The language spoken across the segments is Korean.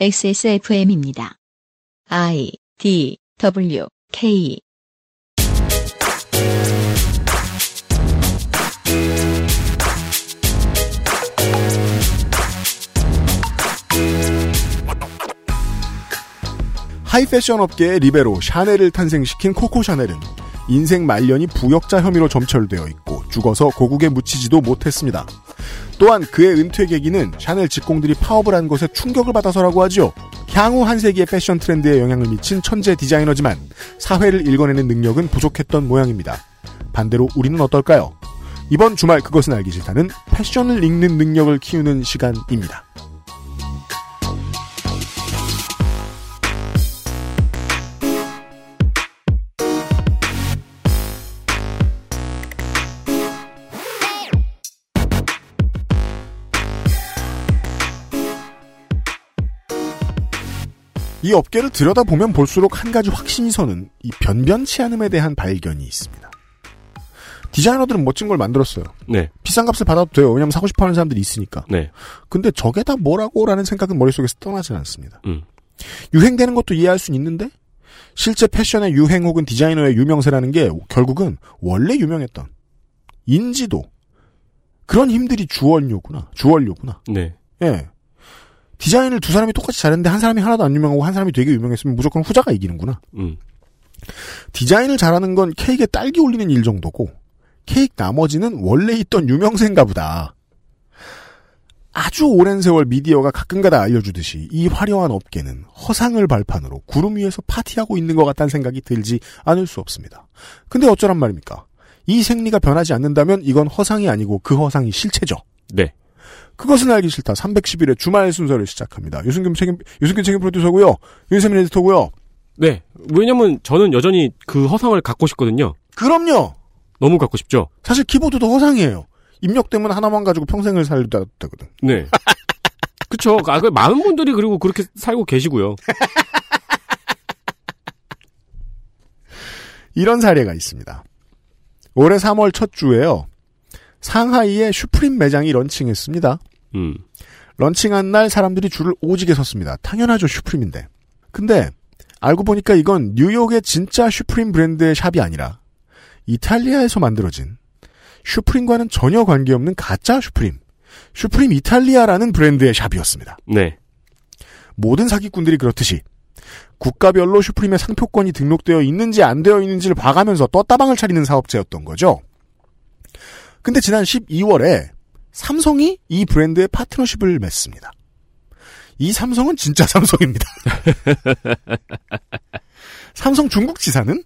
XSFM입니다. I D W K 하이패션 업계의 리베로 샤넬을 탄생시킨 코코 샤넬은 인생 말년이 부역자 혐의로 점철되어 있고 죽어서 고국에 묻히지도 못했습니다. 또한 그의 은퇴 계기는 샤넬 직공들이 파업을 한 것에 충격을 받아서라고 하죠. 향후 한 세기의 패션 트렌드에 영향을 미친 천재 디자이너지만 사회를 읽어내는 능력은 부족했던 모양입니다. 반대로 우리는 어떨까요? 이번 주말 그것은 알기 싫다는 패션을 읽는 능력을 키우는 시간입니다. 이 업계를 들여다보면 볼수록 한 가지 확신이 서는 이 변변치 않음에 대한 발견이 있습니다. 디자이너들은 멋진 걸 만들었어요. 네, 비싼 값을 받아도 돼요. 왜냐하면 사고 싶어 하는 사람들이 있으니까. 네. 근데 저게 다 뭐라고 라는 생각은 머릿속에서 떠나지 않습니다. 음. 유행되는 것도 이해할 수는 있는데 실제 패션의 유행 혹은 디자이너의 유명세라는 게 결국은 원래 유명했던 인지도 그런 힘들이 주원료구나. 주원료구나. 네. 예. 디자인을 두 사람이 똑같이 잘했는데 한 사람이 하나도 안 유명하고 한 사람이 되게 유명했으면 무조건 후자가 이기는구나. 음. 디자인을 잘하는 건 케이크에 딸기 올리는 일 정도고 케이크 나머지는 원래 있던 유명세인가 보다. 아주 오랜 세월 미디어가 가끔가다 알려주듯이 이 화려한 업계는 허상을 발판으로 구름 위에서 파티하고 있는 것 같다는 생각이 들지 않을 수 없습니다. 근데 어쩌란 말입니까? 이 생리가 변하지 않는다면 이건 허상이 아니고 그 허상이 실체죠. 네. 그것은 알기 싫다. 310일의 주말 순서를 시작합니다. 유승균 책임, 유승균 책임 프로듀서고요. 윤세민 에디터고요. 네. 왜냐면 저는 여전히 그 허상을 갖고 싶거든요. 그럼요! 너무 갖고 싶죠? 사실 키보드도 허상이에요. 입력되면 하나만 가지고 평생을 살다 되거든. 네. 그쵸. 아, 그 많은 분들이 그리고 그렇게 살고 계시고요. 이런 사례가 있습니다. 올해 3월 첫 주에요. 상하이에 슈프림 매장이 런칭했습니다. 음. 런칭한 날 사람들이 줄을 오지게 섰습니다. 당연하죠, 슈프림인데. 근데 알고 보니까 이건 뉴욕의 진짜 슈프림 브랜드의 샵이 아니라 이탈리아에서 만들어진 슈프림과는 전혀 관계없는 가짜 슈프림, 슈프림 이탈리아라는 브랜드의 샵이었습니다. 네. 모든 사기꾼들이 그렇듯이 국가별로 슈프림의 상표권이 등록되어 있는지 안 되어 있는지를 봐가면서 떴다방을 차리는 사업체였던 거죠. 근데 지난 12월에 삼성이 이 브랜드의 파트너십을 맺습니다. 이 삼성은 진짜 삼성입니다. 삼성 중국 지사는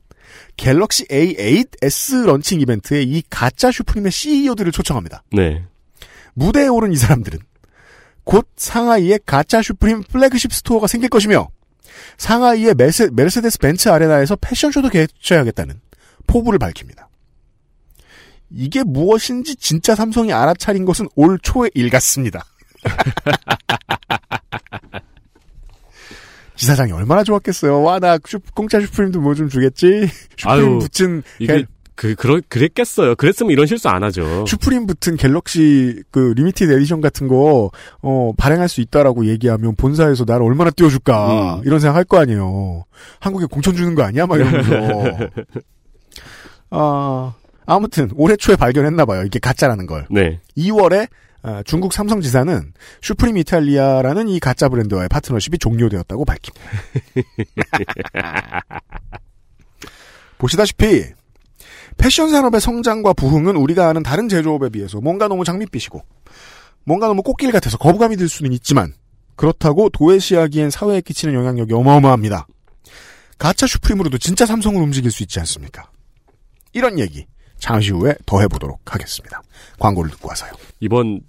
갤럭시 A8S 런칭 이벤트에 이 가짜 슈프림의 CEO들을 초청합니다. 네. 무대에 오른 이 사람들은 곧 상하이에 가짜 슈프림 flagship store가 생길 것이며 상하이의 메세, 메르세데스 벤츠 아레나에서 패션쇼도 개최하겠다는 포부를 밝힙니다. 이게 무엇인지 진짜 삼성이 알아차린 것은 올 초의 일 같습니다. 지사장이 얼마나 좋았겠어요. 와, 나 슈, 공짜 슈프림도 뭐 좀 주겠지? 슈프림 아유, 붙은 이게 갤- 그 그러 그랬겠어요. 그랬으면 이런 실수 안 하죠. 슈프림 붙은 갤럭시 그 limited edition 같은 거 어, 발행할 수 있다라고 얘기하면 본사에서 나를 얼마나 띄워줄까 음. 이런 생각 할 거 아니에요. 한국에 공천 주는 거 아니야? 막 이러면서. 아 아무튼 올해 초에 발견했나 봐요. 이게 가짜라는 걸. 네. 2월에 아, 중국 삼성 지사는 슈프림 이탈리아라는 이 가짜 브랜드와의 파트너십이 종료되었다고 밝힙니다. 보시다시피 패션 산업의 성장과 부흥은 우리가 아는 다른 제조업에 비해서 뭔가 너무 장밋빛이고 뭔가 너무 꽃길 같아서 거부감이 들 수는 있지만 그렇다고 도외시하기엔 사회에 끼치는 영향력이 어마어마합니다. 가짜 슈프림으로도 진짜 삼성을 움직일 수 있지 않습니까? 이런 얘기 잠시 후에 더 해보도록 하겠습니다. 광고를 듣고 와서요. 이번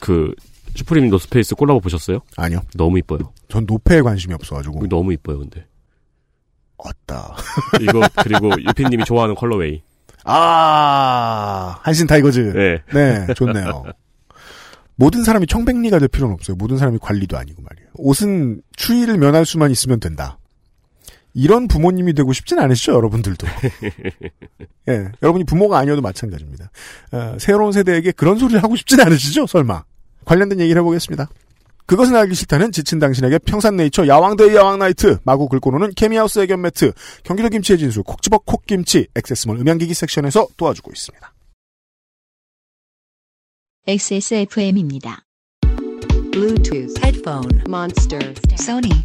그 슈프림 노스페이스 콜라보 보셨어요? 아니요. 너무 이뻐요. 전 노페에 관심이 없어가지고. 너무 이뻐요, 근데. 어따. 이거 그리고 유피님이 좋아하는 colorway. 아, 한신 타이거즈. 네. 네, 좋네요. 모든 사람이 청백리가 될 필요는 없어요. 모든 사람이 관리도 아니고 말이에요. 옷은 추위를 면할 수만 있으면 된다. 이런 부모님이 되고 싶진 않으시죠, 여러분들도. 예, 여러분이 부모가 아니어도 마찬가지입니다. 어, 새로운 세대에게 그런 소리를 하고 싶진 않으시죠, 설마. 관련된 얘기를 해보겠습니다. 그것은 알기 싫다는 지친 당신에게 평산네이처 야왕데이 야왕나이트 마구 긁고 노는 케미하우스 애견 매트 경기도 김치의 진수 콕집어 콕김치 액세스몰 음향기기 섹션에서 도와주고 있습니다. XSFM입니다. Bluetooth, headphone, monster, Sony,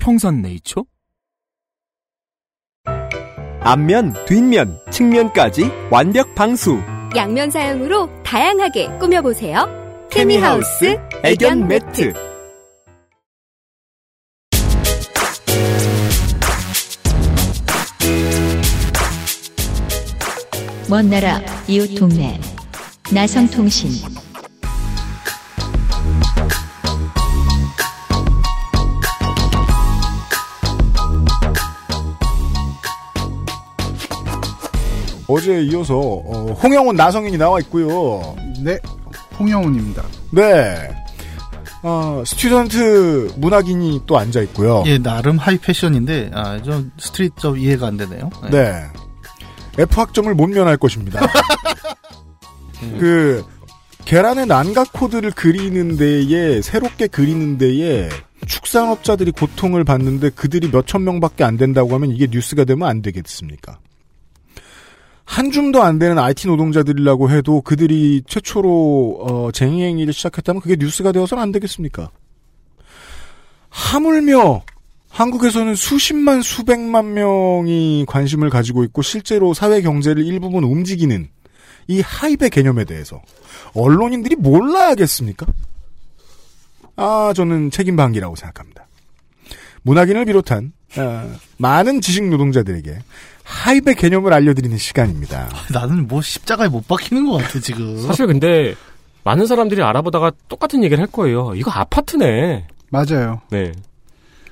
평산네이처? 앞면, 뒷면, 측면까지 완벽 방수. 양면 사용으로 다양하게 꾸며보세요. 케미하우스 애견 매트. 먼 나라 이웃 동네 나성통신 어제에 이어서 어, 홍영훈 나성인이 나와 있고요. 네, 홍영훈입니다. 네. 어, student 문학인이 또 앉아 있고요. 예, 나름 high fashion인데, 아, 좀 street적 이해가 안 되네요. 네. F학점을 못 면할 것입니다. 그, 계란의 난각 코드를 그리는 데에, 새롭게 그리는 데에, 축산업자들이 고통을 받는데 그들이 몇천 명밖에 안 된다고 하면 이게 뉴스가 되면 안 되겠습니까? 한 줌도 안 되는 IT 노동자들이라고 해도 그들이 최초로 어, 쟁의 행위를 시작했다면 그게 뉴스가 되어서는 안 되겠습니까? 하물며 한국에서는 수십만 수백만 명이 관심을 가지고 있고 실제로 사회 경제를 일부분 움직이는 이 하입의 개념에 대해서 언론인들이 몰라야겠습니까? 아 저는 책임 방기라고 생각합니다. 문학인을 비롯한 어, 많은 지식 노동자들에게 하입의 개념을 알려드리는 시간입니다. 나는 뭐 십자가에 못 박히는 것 같아, 지금. 사실 근데 많은 사람들이 알아보다가 똑같은 얘기를 할 거예요. 이거 아파트네. 맞아요. 네.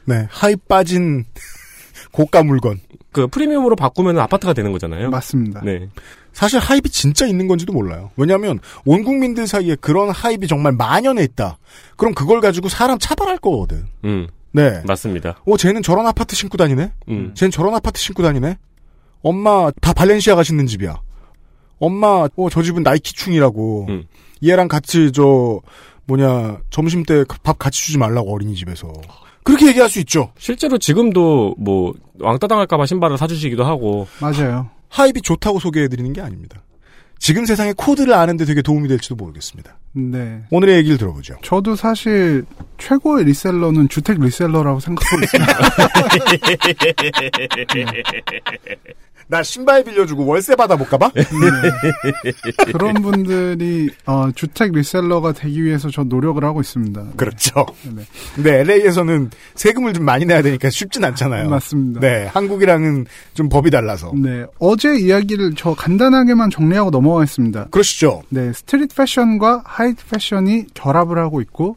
네, 하입 빠진 고가 물건. 그 프리미엄으로 바꾸면 아파트가 되는 거잖아요. 맞습니다. 네. 사실 하입이 진짜 있는 건지도 몰라요. 왜냐하면 온 국민들 사이에 그런 하입이 정말 만연해 있다. 그럼 그걸 가지고 사람 차별할 거거든. 음. 네. 맞습니다. 어, 쟤는 저런 아파트 신고 다니네? 음. 쟤는 저런 아파트 신고 다니네? 엄마, 다 발렌시아가 신는 집이야. 엄마, 어, 저 집은 나이키충이라고. 음. 얘랑 같이 저, 뭐냐, 점심 때 밥 같이 주지 말라고 어린이집에서. 그렇게 얘기할 수 있죠. 실제로 지금도 뭐 왕따 당할까봐 신발을 사주시기도 하고. 맞아요. 하입이 좋다고 소개해드리는 게 아닙니다. 지금 세상에 코드를 아는데 되게 도움이 될지도 모르겠습니다. 네. 오늘의 얘기를 들어보죠. 저도 사실 최고의 리셀러는 주택 리셀러라고 생각하고 있습니다. 나 신발 빌려주고 월세 받아볼까봐? 네. 그런 분들이 어, 주택 reseller가 되기 위해서 저 노력을 하고 있습니다. 네. 그렇죠. 네. 근데 LA에서는 세금을 좀 많이 내야 되니까 쉽진 않잖아요. 맞습니다. 네, 한국이랑은 좀 법이 달라서. 네. 어제 이야기를 저 간단하게만 정리하고 넘어가겠습니다. 그러시죠. 네. street fashion과 high fashion이 결합을 하고 있고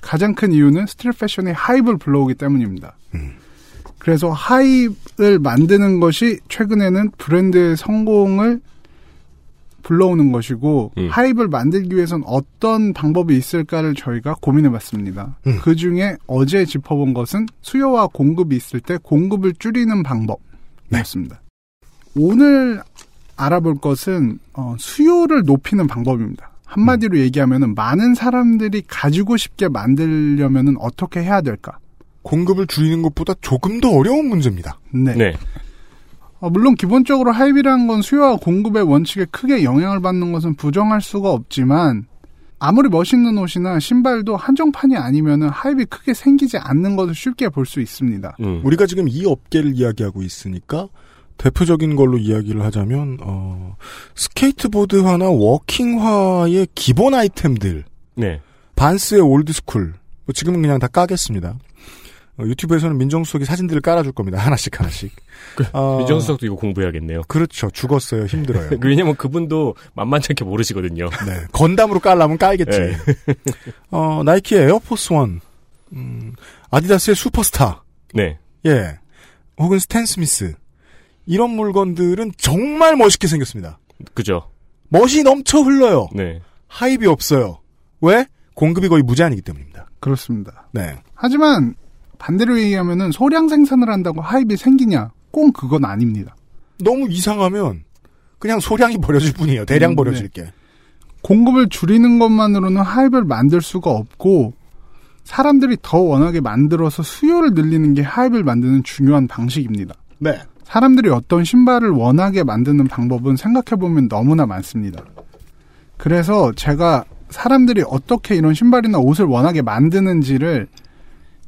가장 큰 이유는 street fashion의 hype을 불러오기 때문입니다. 그래서 하입을 만드는 것이 최근에는 브랜드의 성공을 불러오는 것이고 음. 하입을 만들기 위해선 어떤 방법이 있을까를 저희가 고민해 봤습니다. 음. 그 중에 어제 짚어본 것은 수요와 공급이 있을 때 공급을 줄이는 방법이었습니다. 오늘 알아볼 것은 어, 수요를 높이는 방법입니다. 한마디로 얘기하면 많은 사람들이 가지고 싶게 만들려면 어떻게 해야 될까? 공급을 줄이는 것보다 조금 더 어려운 문제입니다. 네. 네. 어, 물론 기본적으로 하입이라는 건 수요와 공급의 원칙에 크게 영향을 받는 것은 부정할 수가 없지만 아무리 멋있는 옷이나 신발도 한정판이 아니면은 하입이 크게 생기지 않는 것을 쉽게 볼 수 있습니다. 음. 우리가 지금 이 업계를 이야기하고 있으니까 대표적인 걸로 이야기를 하자면 어, 스케이트보드화나 워킹화의 기본 아이템들 네. 반스의 올드스쿨 뭐 지금은 그냥 다 까겠습니다. 어, 유튜브에서는 민정수석이 사진들을 깔아줄 겁니다. 하나씩 하나씩. 어, 민정수석도 이거 공부해야겠네요. 그렇죠. 죽었어요. 힘들어요. 왜냐면 그분도 만만치 않게 모르시거든요. 네. 건담으로 깔라면 깔겠지. 네. 어, 나이키의 에어포스 원, 음, 아디다스의 슈퍼스타, 네. 예, 혹은 스탠 스미스 이런 물건들은 정말 멋있게 생겼습니다. 그죠. 멋이 넘쳐 흘러요. 네. 하입이 없어요. 왜? 공급이 거의 무제한이기 때문입니다. 그렇습니다. 네. 하지만 반대로 얘기하면은 소량 생산을 한다고 하입이 생기냐? 꼭 그건 아닙니다. 너무 이상하면 그냥 소량이 버려질 뿐이에요. 대량 음, 버려질 네. 게. 공급을 줄이는 것만으로는 하입을 만들 수가 없고 사람들이 더 원하게 만들어서 수요를 늘리는 게 하입을 만드는 중요한 방식입니다. 네. 사람들이 어떤 신발을 원하게 만드는 방법은 생각해보면 너무나 많습니다. 그래서 제가 사람들이 어떻게 이런 신발이나 옷을 원하게 만드는지를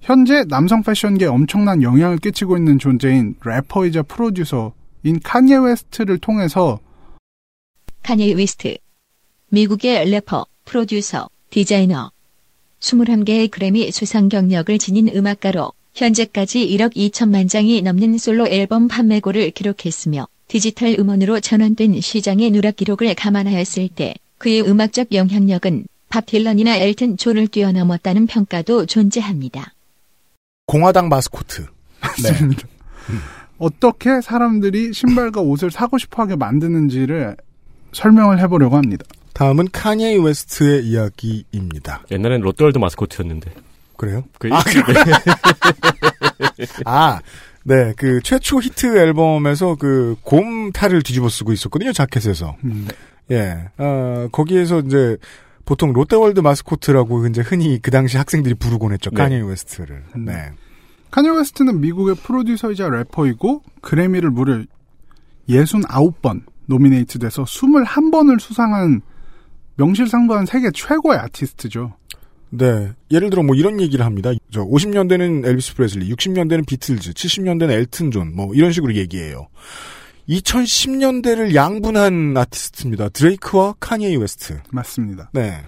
현재 남성 패션계에 엄청난 영향을 끼치고 있는 존재인 래퍼이자 프로듀서인 카니에 웨스트를 통해서 카니에 웨스트. 미국의 래퍼, 프로듀서, 디자이너. 21개의 그래미 수상 경력을 지닌 음악가로 현재까지 1억 2천만 장이 넘는 솔로 앨범 판매고를 기록했으며 디지털 음원으로 전환된 시장의 누락 기록을 감안하였을 때 그의 음악적 영향력은 밥 딜런이나 엘튼 존을 뛰어넘었다는 평가도 존재합니다. 공화당 마스코트. 네. 맞습니다. 어떻게 사람들이 신발과 옷을 사고 싶어하게 만드는지를 설명을 해보려고 합니다. 다음은 카니에 웨스트의 이야기입니다. 옛날엔 롯데월드 마스코트였는데. 그래요? 그 아, 아, 네, 그 최초 히트 앨범에서 그 곰 탈을 뒤집어 쓰고 있었거든요, 자켓에서. 음, 예, 어, 거기에서 이제 보통 롯데월드 마스코트라고 이제 흔히 그 당시 학생들이 부르곤 했죠, 네. 카니에 웨스트를. 음. 네. 카니 웨스트는 미국의 프로듀서이자 래퍼이고 그래미를 무려 69번 노미네이트 돼서 21번을 수상한 명실상부한 세계 최고의 아티스트죠. 네. 예를 들어 뭐 이런 얘기를 합니다. 저 50년대는 엘비스 프레슬리, 60년대는 비틀즈, 70년대는 엘튼 존, 뭐 이런 식으로 얘기해요. 2010년대를 양분한 아티스트입니다. 드레이크와 카니에 웨스트. 맞습니다. 네.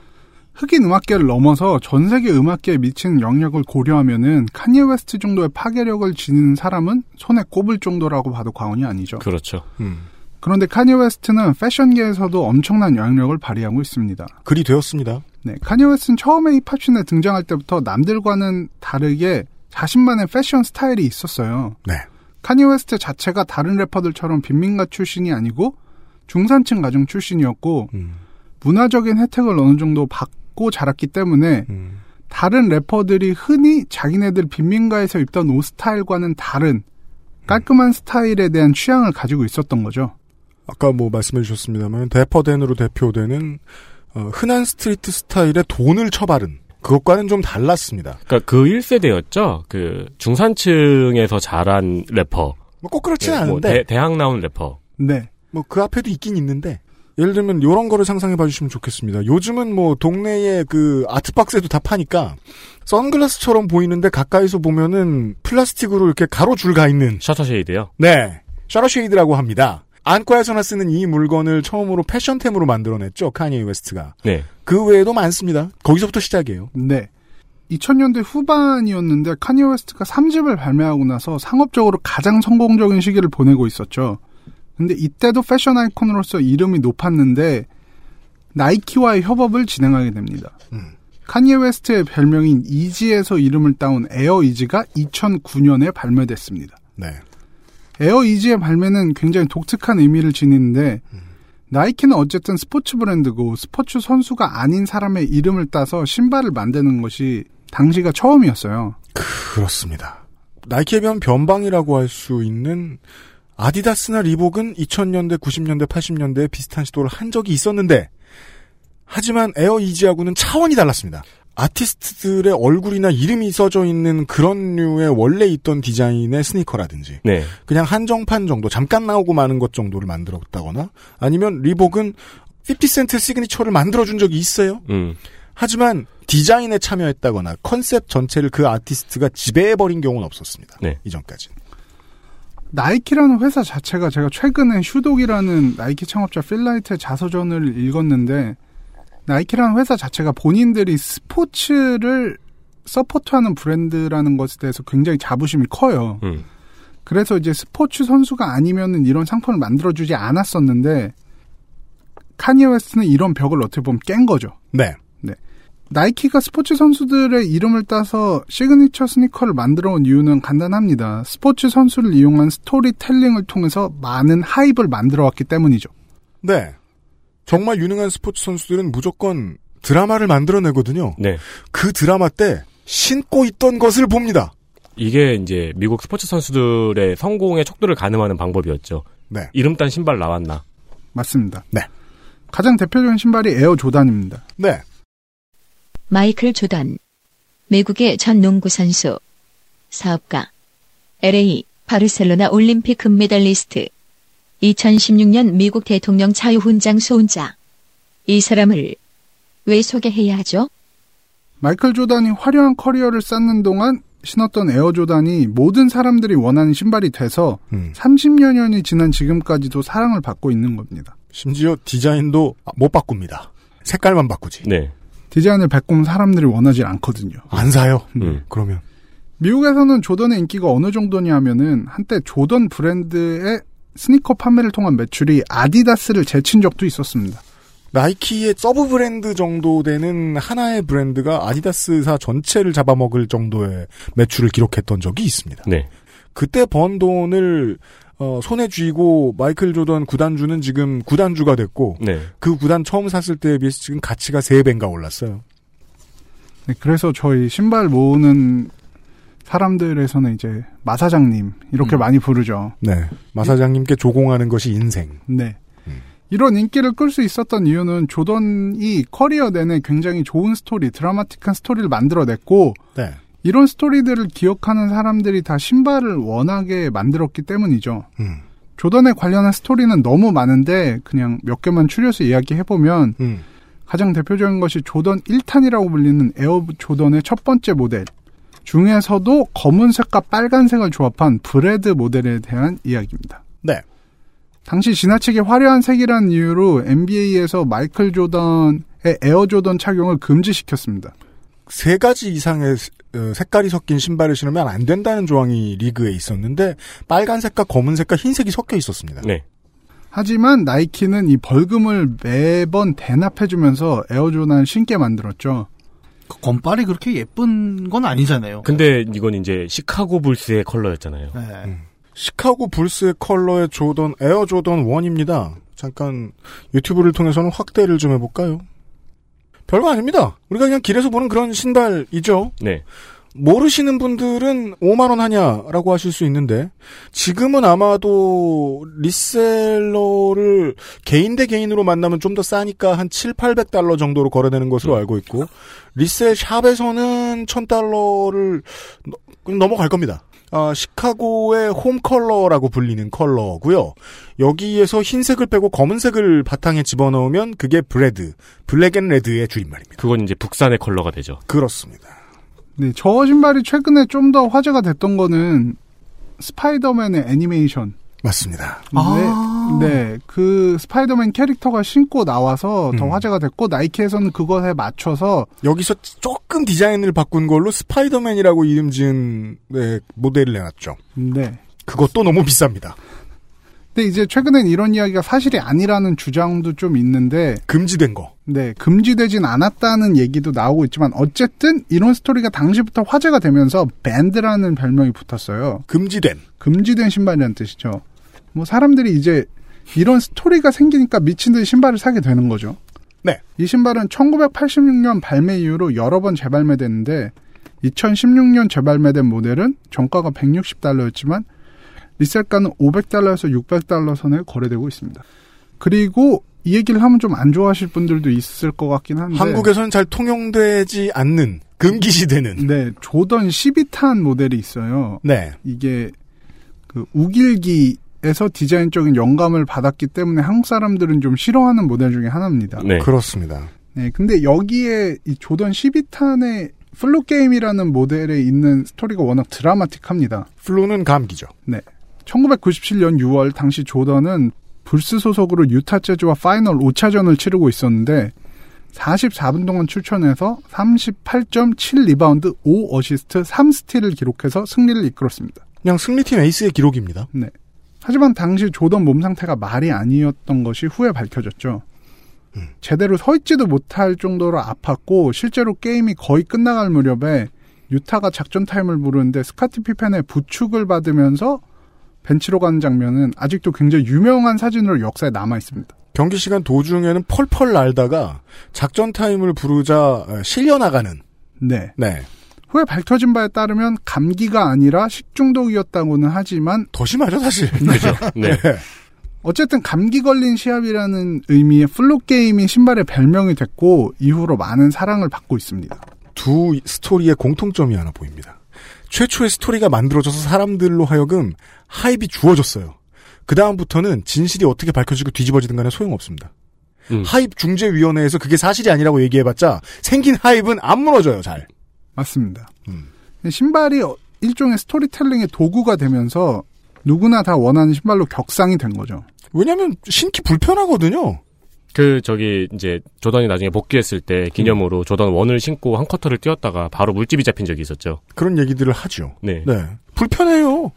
흑인 음악계를 넘어서 전 세계 음악계에 미치는 영향을 고려하면은 카니에 웨스트 정도의 파괴력을 지니는 사람은 손에 꼽을 정도라고 봐도 과언이 아니죠. 그렇죠. 음. 그런데 카니에 웨스트는 패션계에서도 엄청난 영향력을 발휘하고 있습니다. 그리 되었습니다. 네, 카니에 웨스트는 처음에 힙합 scene에 등장할 때부터 남들과는 다르게 자신만의 패션 스타일이 있었어요. 네. 카니에 웨스트 자체가 다른 래퍼들처럼 빈민가 출신이 아니고 중산층 가정 출신이었고 음. 문화적인 혜택을 어느 정도 받고 자랐기 때문에 음. 다른 래퍼들이 흔히 자기네들 빈민가에서 입던 옷 스타일과는 다른 깔끔한 스타일에 대한 취향을 가지고 있었던 거죠. 아까 뭐 말씀해 주셨습니다만 대퍼 댄으로 대표되는 어, 흔한 스트리트 스타일의 돈을 처바른 그것과는 좀 달랐습니다. 그러니까 그 1세대였죠. 그 중산층에서 자란 래퍼. 뭐 꼭 그렇진 네, 뭐 않은데 대, 대학 나온 래퍼. 네. 뭐 그 앞에도 있긴 있는데 예를 들면 이런 거를 상상해 봐주시면 좋겠습니다. 요즘은 뭐 동네에 그 아트박스에도 다 파니까 선글라스처럼 보이는데 가까이서 보면은 플라스틱으로 이렇게 가로줄 가 있는 shutter shades요. 네 shutter shades라고 합니다. 안과에서나 쓰는 이 물건을 처음으로 패션템으로 만들어냈죠 카니에 웨스트가. 네. 그 외에도 많습니다. 거기서부터 시작이에요. 네. 2000년대 후반이었는데 카니에 웨스트가 3집을 발매하고 나서 상업적으로 가장 성공적인 시기를 보내고 있었죠. 근데 이때도 패션 아이콘으로서 이름이 높았는데 나이키와의 협업을 진행하게 됩니다. 음. 카니에 웨스트의 별명인 이지에서 이름을 따온 에어 이지가 2009년에 발매됐습니다. 네. 에어 이지의 발매는 굉장히 독특한 의미를 지니는데 나이키는 어쨌든 스포츠 브랜드고 스포츠 선수가 아닌 사람의 이름을 따서 신발을 만드는 것이 당시가 처음이었어요. 그렇습니다. 나이키에 비하면 변방이라고 할 수 있는 아디다스나 리복은 2000년대, 90년대, 80년대에 비슷한 시도를 한 적이 있었는데 하지만 에어 이지하고는 차원이 달랐습니다. 아티스트들의 얼굴이나 이름이 써져 있는 그런 류의 원래 있던 디자인의 스니커라든지 네. 그냥 한정판 정도 잠깐 나오고 마는 것 정도를 만들었다거나 아니면 리복은 50센트 시그니처를 만들어준 적이 있어요. 음. 하지만 디자인에 참여했다거나 컨셉 전체를 그 아티스트가 지배해버린 경우는 없었습니다. 네. 이전까지. 나이키라는 회사 자체가 제가 최근에 Shoe Dog이라는 나이키 창업자 필 나이트의 자서전을 읽었는데 나이키라는 회사 자체가 본인들이 스포츠를 support하는 브랜드라는 것에 대해서 굉장히 자부심이 커요. 음. 그래서 이제 스포츠 선수가 아니면은 이런 상품을 만들어주지 않았었는데 카니에 웨스트는 이런 벽을 어떻게 보면 깬 거죠. 네. 나이키가 스포츠 선수들의 이름을 따서 시그니처 스니커를 만들어 온 이유는 간단합니다. 스포츠 선수를 이용한 스토리텔링을 통해서 많은 hype을 만들어 왔기 때문이죠. 네. 정말 유능한 스포츠 선수들은 무조건 드라마를 만들어내거든요. 네. 그 드라마 때 신고 있던 것을 봅니다. 이게 이제 미국 스포츠 선수들의 성공의 척도를 가늠하는 방법이었죠. 네. 이름 딴 신발 나왔나? 맞습니다. 네. 가장 대표적인 신발이 에어 조단입니다. 네. 마이클 조던. 미국의 전 농구 선수. 사업가. LA, 바르셀로나 올림픽 금메달리스트. 2016년 미국 대통령 자유훈장 수훈자. 이 사람을 왜 소개해야 하죠? 마이클 조단이 화려한 커리어를 쌓는 동안 신었던 에어 조단이 모든 사람들이 원하는 신발이 돼서 음. 30여 년이 지난 지금까지도 사랑을 받고 있는 겁니다. 심지어 디자인도 못 바꿉니다. 색깔만 바꾸지. 네. 디자인을 바꾸면 사람들이 원하지 않거든요. 안 사요. 음. 그러면 미국에서는 조던의 인기가 어느 정도냐 하면은 한때 조던 브랜드의 스니커 판매를 통한 매출이 아디다스를 제친 적도 있었습니다. 나이키의 서브 브랜드 정도 되는 하나의 브랜드가 아디다스사 전체를 잡아먹을 정도의 매출을 기록했던 적이 있습니다. 네. 그때 번 돈을 어, 손에 쥐고 마이클 조던 구단주는 지금 구단주가 됐고 네. 그 구단 처음 샀을 때에 비해서 지금 가치가 3배인가 올랐어요. 네, 그래서 저희 신발 모으는 사람들에서는 이제 마사장님 이렇게 음. 많이 부르죠. 네. 마사장님께 조공하는 것이 인생. 네. 음. 이런 인기를 끌 수 있었던 이유는 조던이 커리어 내내 굉장히 좋은 스토리, 드라마틱한 스토리를 만들어냈고 네. 이런 스토리들을 기억하는 사람들이 다 신발을 원하게 만들었기 때문이죠. 음. 조던에 관련한 스토리는 너무 많은데 그냥 몇 개만 추려서 이야기해보면 음. 가장 대표적인 것이 조던 1탄이라고 불리는 에어 조던의 첫 번째 모델 중에서도 검은색과 빨간색을 조합한 Bred 모델에 대한 이야기입니다. 네. 당시 지나치게 화려한 색이라는 이유로 NBA에서 마이클 조던의 에어 조던 착용을 금지시켰습니다. 세 가지 이상의 어, 색깔이 섞인 신발을 신으면 안 된다는 조항이 리그에 있었는데 빨간색과 검은색과 흰색이 섞여 있었습니다. 네. 하지만 나이키는 이 벌금을 매번 대납해주면서 에어 조던을 신게 만들었죠. 그 검빨이 그렇게 예쁜 건 아니잖아요. 근데 이건 이제 시카고 불스의 컬러였잖아요. 네. 음. 시카고 불스의 컬러의 조던 에어 조던 1입니다. 잠깐 유튜브를 통해서는 확대를 좀 해볼까요? 별거 아닙니다. 우리가 그냥 길에서 보는 그런 신발이죠. 네. 모르시는 분들은 5만 원 하냐라고 하실 수 있는데, 지금은 아마도 reseller를 개인 대 개인으로 만나면 좀 더 싸니까 한 7, 800달러 정도로 거래되는 것으로 알고 있고, resell shop에서는 1000달러를 넘어갈 겁니다. 아, 시카고의 홈 컬러라고 불리는 컬러고요. 여기에서 흰색을 빼고 검은색을 바탕에 집어넣으면 그게 Bred, black and red의 줄임말입니다. 그건 이제 북산의 컬러가 되죠. 그렇습니다. 네, 저 신발이 최근에 좀 더 화제가 됐던 거는 스파이더맨의 애니메이션. 맞습니다. 아. 네, 네, 그 스파이더맨 캐릭터가 신고 나와서 더 음. 화제가 됐고 나이키에서는 그것에 맞춰서 여기서 조금 디자인을 바꾼 걸로 스파이더맨이라고 이름 지은 네, 모델을 내놨죠. 네. 그것도 너무 비쌉니다. 근데 이제 최근엔 이런 이야기가 사실이 아니라는 주장도 좀 있는데 금지된 거. 네, 금지되진 않았다는 얘기도 나오고 있지만 어쨌든 이런 스토리가 당시부터 화제가 되면서 banned라는 별명이 붙었어요. 금지된. 금지된 신발이라는 뜻이죠. 뭐 사람들이 이제 이런 스토리가 생기니까 미친 듯이 신발을 사게 되는 거죠. 네. 이 신발은 1986년 발매 이후로 여러 번 재발매됐는데 2016년 재발매된 모델은 정가가 160달러였지만 리셀가는 500달러에서 600달러 선에 거래되고 있습니다. 그리고 이 얘기를 하면 좀 안 좋아하실 분들도 있을 것 같긴 한데 한국에서는 잘 통용되지 않는 금기시되는. 네, 조던 12탄 모델이 있어요. 네. 이게 그 욱일기에서 디자인적인 영감을 받았기 때문에 한국 사람들은 좀 싫어하는 모델 중에 하나입니다. 네. 그렇습니다. 네, 근데 여기에 이 조던 12탄의 flu game이라는 모델에 있는 스토리가 워낙 드라마틱합니다. flu는 감기죠. 네. 1997년 6월 당시 조던은 불스 소속으로 유타 재즈와 final 5차전을 치르고 있었는데 44분 동안 출전해서 38점 7리바운드, 5 어시스트, 3스틸을 기록해서 승리를 이끌었습니다. 그냥 승리팀 에이스의 기록입니다. 네. 하지만 당시 조던 몸 상태가 말이 아니었던 것이 후에 밝혀졌죠. 음. 제대로 서 있지도 못할 정도로 아팠고 실제로 게임이 거의 끝나갈 무렵에 유타가 작전 타임을 부르는데 스카티 피펜의 부축을 받으면서 벤치로 가는 장면은 아직도 굉장히 유명한 사진으로 역사에 남아 있습니다. 경기 시간 도중에는 펄펄 날다가 작전 타임을 부르자 실려 나가는. 네. 네. 후에 밝혀진 바에 따르면 감기가 아니라 식중독이었다고는 하지만 더 심하죠 사실. 그죠. 네. 어쨌든 감기 걸린 시합이라는 의미의 플로 게임이 신발의 별명이 됐고 이후로 많은 사랑을 받고 있습니다. 두 스토리의 공통점이 하나 보입니다. 최초의 스토리가 만들어져서 사람들로 하여금 하입이 주어졌어요. 그 다음부터는 진실이 어떻게 밝혀지고 뒤집어지든 간에 소용없습니다. 음. 하입 중재위원회에서 그게 사실이 아니라고 얘기해봤자 생긴 하입은 안 무너져요, 잘. 맞습니다. 음. 신발이 일종의 스토리텔링의 도구가 되면서 누구나 다 원하는 신발로 격상이 된 거죠. 왜냐면 신기 불편하거든요. 그 저기 이제 조던이 나중에 복귀했을 때 기념으로 조던 원을 신고 한 쿼터를 뛰었다가 바로 물집이 잡힌 적이 있었죠. 그런 얘기들을 하죠. 네. 네. 불편해요.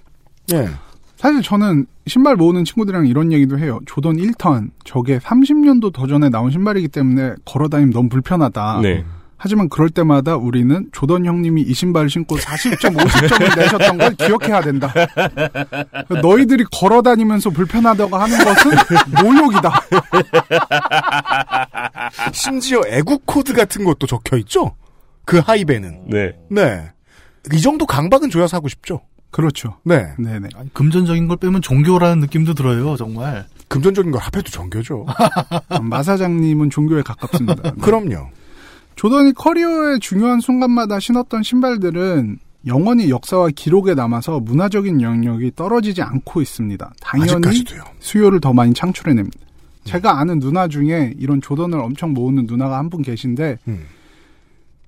예. 사실 저는 신발 모으는 친구들이랑 이런 얘기도 해요. 조던 1턴 저게 30년도 더 전에 나온 신발이기 때문에 걸어다니면 너무 불편하다. 네. 하지만 그럴 때마다 우리는 조던 형님이 이 신발을 신고 40점, 50점을 내셨던 걸 기억해야 된다. 너희들이 걸어 다니면서 불편하다고 하는 것은 모욕이다. 심지어 애국 코드 같은 것도 적혀 있죠. 그 hype에는. 네. 네. 이 정도 강박은 줘야 사고 싶죠. 그렇죠. 네. 네네. 아니, 금전적인 걸 빼면 종교라는 느낌도 들어요, 정말. 금전적인 걸 합해도 종교죠. 마 사장님은 종교에 가깝습니다. 네. 그럼요. 조던이 커리어의 중요한 순간마다 신었던 신발들은 영원히 역사와 기록에 남아서 문화적인 영역이 떨어지지 않고 있습니다. 당연히 아직까지도요. 수요를 더 많이 창출해냅니다. 제가 아는 누나 중에 이런 조던을 엄청 모으는 누나가 한 분 계신데 음.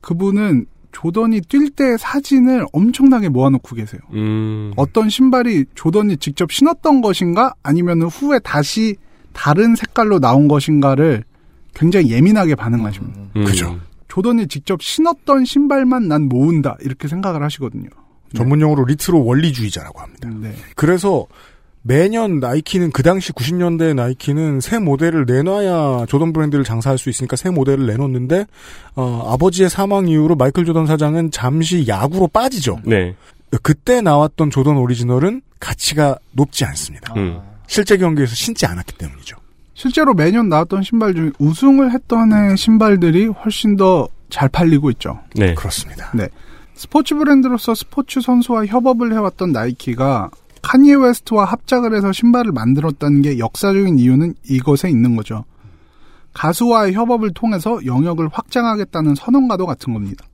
그분은 조던이 뛸 때 사진을 엄청나게 모아놓고 계세요. 음. 어떤 신발이 조던이 직접 신었던 것인가 아니면 후에 다시 다른 색깔로 나온 것인가를 굉장히 예민하게 반응하십니다. 음. 그죠. 조던이 직접 신었던 신발만 난 모은다 이렇게 생각을 하시거든요. 전문 용어로 리트로 원리주의자라고 합니다. 네. 그래서 매년 나이키는 그 당시 90년대 나이키는 새 모델을 내놔야 조던 브랜드를 장사할 수 있으니까 새 모델을 내놓는데 어, 아버지의 사망 이후로 마이클 조던 사장은 잠시 야구로 빠지죠. 네. 그때 나왔던 조던 오리지널은 가치가 높지 않습니다. 음. 실제 경기에서 신지 않았기 때문이죠. 실제로 매년 나왔던 신발 중에 우승을 했던 해 신발들이 훨씬 더 잘 팔리고 있죠. 네. 그렇습니다. 네. 스포츠 브랜드로서 스포츠 선수와 협업을 해왔던 나이키가 카니에 웨스트와 합작을 해서 신발을 만들었다는 게 역사적인 이유는 이것에 있는 거죠. 가수와의 협업을 통해서 영역을 확장하겠다는 선언과도 같은 겁니다.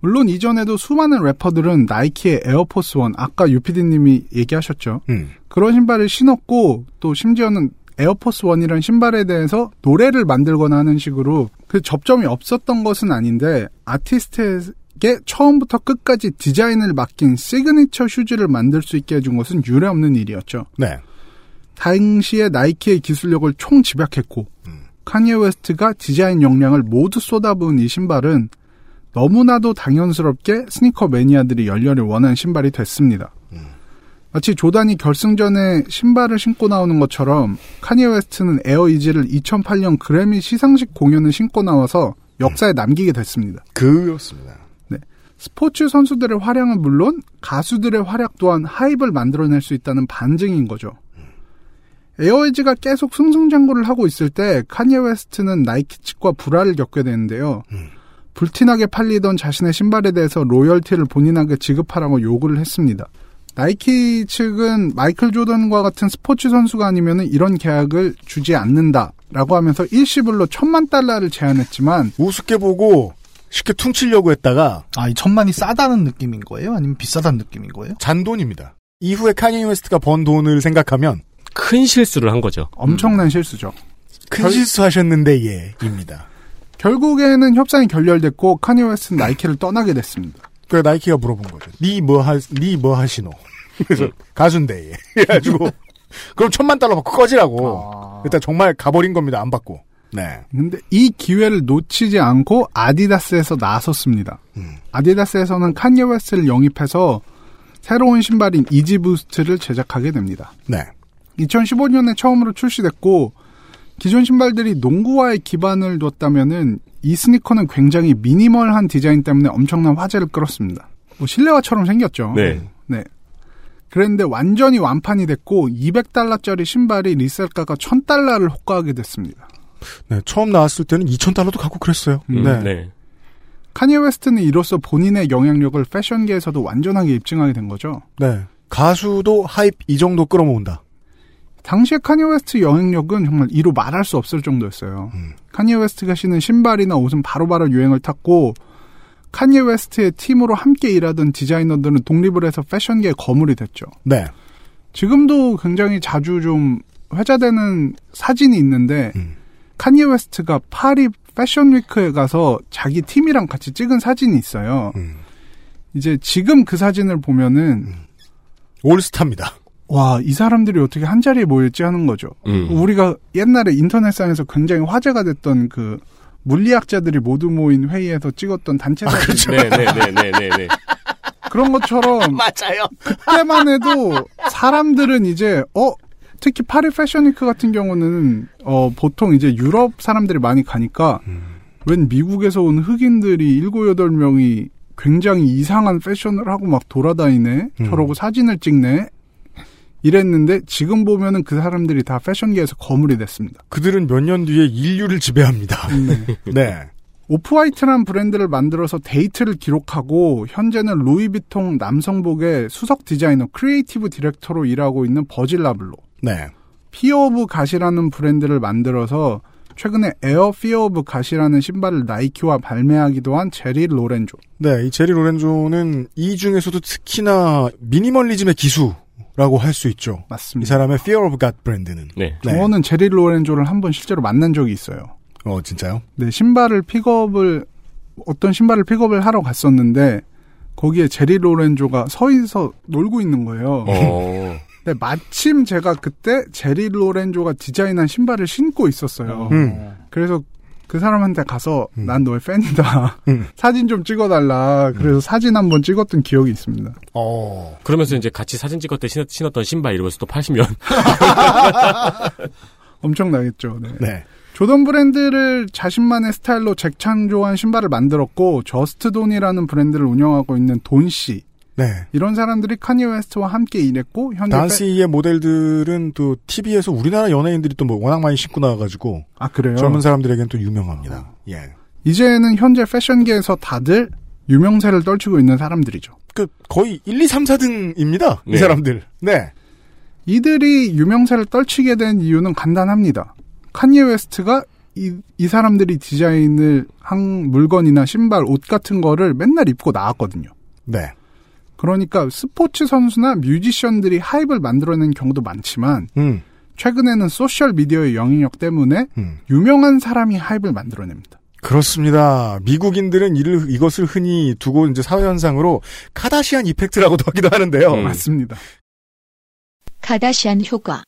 물론 이전에도 수많은 래퍼들은 나이키의 에어포스 원, 아까 유피디님이 얘기하셨죠. 음. 그런 신발을 신었고 또 심지어는 에어포스 원이라는 신발에 대해서 노래를 만들거나 하는 식으로 그 접점이 없었던 것은 아닌데 아티스트에게 처음부터 끝까지 디자인을 맡긴 signature shoes를 만들 수 있게 해준 것은 유례없는 일이었죠. 네. 당시에 나이키의 기술력을 총 집약했고 카니에 웨스트가 디자인 역량을 모두 쏟아부은 이 신발은 너무나도 당연스럽게 스니커 매니아들이 열렬히 원하는 신발이 됐습니다. 마치 조던이 결승전에 신발을 신고 나오는 것처럼 카니에 웨스트는 에어 이지를 2008년 그래미 시상식 공연을 신고 나와서 역사에 남기게 됐습니다. 그렇습니다. 네. 스포츠 선수들의 활약은 물론 가수들의 활약 또한 hype을 만들어낼 수 있다는 반증인 거죠. 에어 이지가 계속 승승장구를 하고 있을 때 카니에 웨스트는 나이키 측과 불화를 겪게 되는데요. 불티나게 팔리던 자신의 신발에 대해서 로열티를 본인에게 지급하라고 요구를 했습니다. 나이키 측은 마이클 조던과 같은 스포츠 선수가 아니면 이런 계약을 주지 않는다라고 하면서 일시불로 천만 달러를 제안했지만 우습게 보고 쉽게 퉁치려고 했다가 아, 이 천만이 싸다는 느낌인 거예요? 아니면 비싸다는 느낌인 거예요? 잔돈입니다. 이후에 카니예 웨스트가 번 돈을 생각하면 큰 실수를 한 거죠. 엄청난 실수죠. 큰 실수하셨는데 예입니다. 결국에는 협상이 결렬됐고 카니예 웨스트는 나이키를 떠나게 됐습니다. 그래 나이키가 물어본 거죠. 니 뭐 하니 뭐 하시노? 그래서 가수인데 예. 그래가지고 그럼 천만 달러 받고 꺼지라고. 일단 정말 가버린 겁니다. 안 받고. 네. 근데 이 기회를 놓치지 않고 아디다스에서 나섰습니다. 음. 아디다스에서는 칸예 웨스트를 영입해서 새로운 신발인 이지 부스트를 제작하게 됩니다. 네. 2015년에 처음으로 출시됐고 기존 신발들이 농구화에 기반을 뒀다면은 이 스니커는 굉장히 미니멀한 디자인 때문에 엄청난 화제를 끌었습니다. 뭐 실내화처럼 생겼죠. 네. 네. 그런데 완전히 완판이 됐고 200달러짜리 신발이 resell가가 1000달러를 호가하게 됐습니다. 네, 처음 나왔을 때는 2,000달러도 가고 그랬어요. 음, 네. 네. 카니에 웨스트는 이로써 본인의 영향력을 패션계에서도 완전하게 입증하게 된 거죠. 네. 가수도 hype 이 정도 끌어모은다. 당시에 카니에 웨스트 영향력은 정말 이루 말할 수 없을 정도였어요. 음. 카니에 웨스트가 신은 신발이나 옷은 바로 바로 유행을 탔고 카니에 웨스트의 팀으로 함께 일하던 디자이너들은 독립을 해서 패션계의 거물이 됐죠. 네. 지금도 굉장히 자주 좀 회자되는 사진이 있는데 음. 카니에 웨스트가 파리 패션 위크에 가서 자기 팀이랑 같이 찍은 사진이 있어요. 음. 이제 지금 그 사진을 보면은 올스타입니다. 와, 이 사람들이 어떻게 한 자리에 모였지 하는 거죠. 음. 우리가 옛날에 인터넷상에서 굉장히 화제가 됐던 그 물리학자들이 모두 모인 회의에서 찍었던 단체 사진 네, 네, 네, 네, 네, 네. 그런 것처럼 맞아요. 그때만 해도 사람들은 이제 어 특히 파리 패션위크 같은 경우는 어 보통 이제 유럽 사람들이 많이 가니까 웬 미국에서 온 흑인들이 일곱 여덟 명이 굉장히 이상한 패션을 하고 막 돌아다니네 음. 저러고 사진을 찍네 이랬는데 지금 보면은 그 사람들이 다 패션계에서 거물이 됐습니다. 그들은 몇 년 뒤에 인류를 지배합니다. 네. 네. 오프화이트란 브랜드를 만들어서 대히트를 기록하고 현재는 루이비통 남성복의 수석 디자이너 creative director로 일하고 있는 버질 아블로 네. 피어 오브 갓이라는 브랜드를 만들어서 최근에 에어 피어 오브 갓이라는 신발을 나이키와 발매하기도 한 제리 로렌조 네, 이 제리 로렌조는 이 중에서도 특히나 미니멀리즘의 기수 라고 할 수 있죠. 이 맞습니다. 사람의 Fear of God 브랜드는. 네. 네. 저는 제리 로렌조를 한 번 실제로 만난 적이 있어요. 어, 진짜요? 네, 신발을 픽업을 어떤 신발을 픽업을 하러 갔었는데 거기에 제리 로렌조가 서 있어 놀고 있는 거예요. 어. 네, 마침 제가 그때 제리 로렌조가 디자인한 신발을 신고 있었어요. 음. 그래서 그 사람한테 가서 음. 난 너의 팬이다. 음. 사진 좀 찍어달라. 그래서 사진 한 번 찍었던 기억이 있습니다. 어. 그러면서 이제 같이 사진 찍을 때 신었, 신었던 신발 이러면서 또 팔시면. 엄청나겠죠. 네. 네. 조던 브랜드를 자신만의 스타일로 재창조한 신발을 만들었고 저스트돈이라는 브랜드를 운영하고 있는 돈 씨. 네. 이런 사람들이 카니예 웨스트와 함께 일했고 현재 돈 씨의 모델들은 또 TV에서 우리나라 연예인들이 또 뭐 워낙 많이 신고 나와가지고 패... 아 그래요. 젊은 사람들에겐 또 유명합니다. 예. 이제는 현재 패션계에서 다들 유명세를 떨치고 있는 사람들이죠. 그 거의 1, 2, 3, 4등입니다. 이 네. 사람들. 네. 이들이 유명세를 떨치게 된 이유는 간단합니다. 칸예 웨스트가 이, 이 사람들이 디자인을 한 물건이나 신발, 옷 같은 거를 맨날 입고 나왔거든요. 네. 그러니까 스포츠 선수나 뮤지션들이 hype을 만들어낸 경우도 많지만 음. 최근에는 소셜 미디어의 영향력 때문에 음. 유명한 사람이 hype을 만들어냅니다. 그렇습니다. 미국인들은 이를, 이것을 흔히 두고 이제 사회 현상으로 카다시안 이펙트라고도 하기도 하는데요. 음. 맞습니다. 카다시안 효과.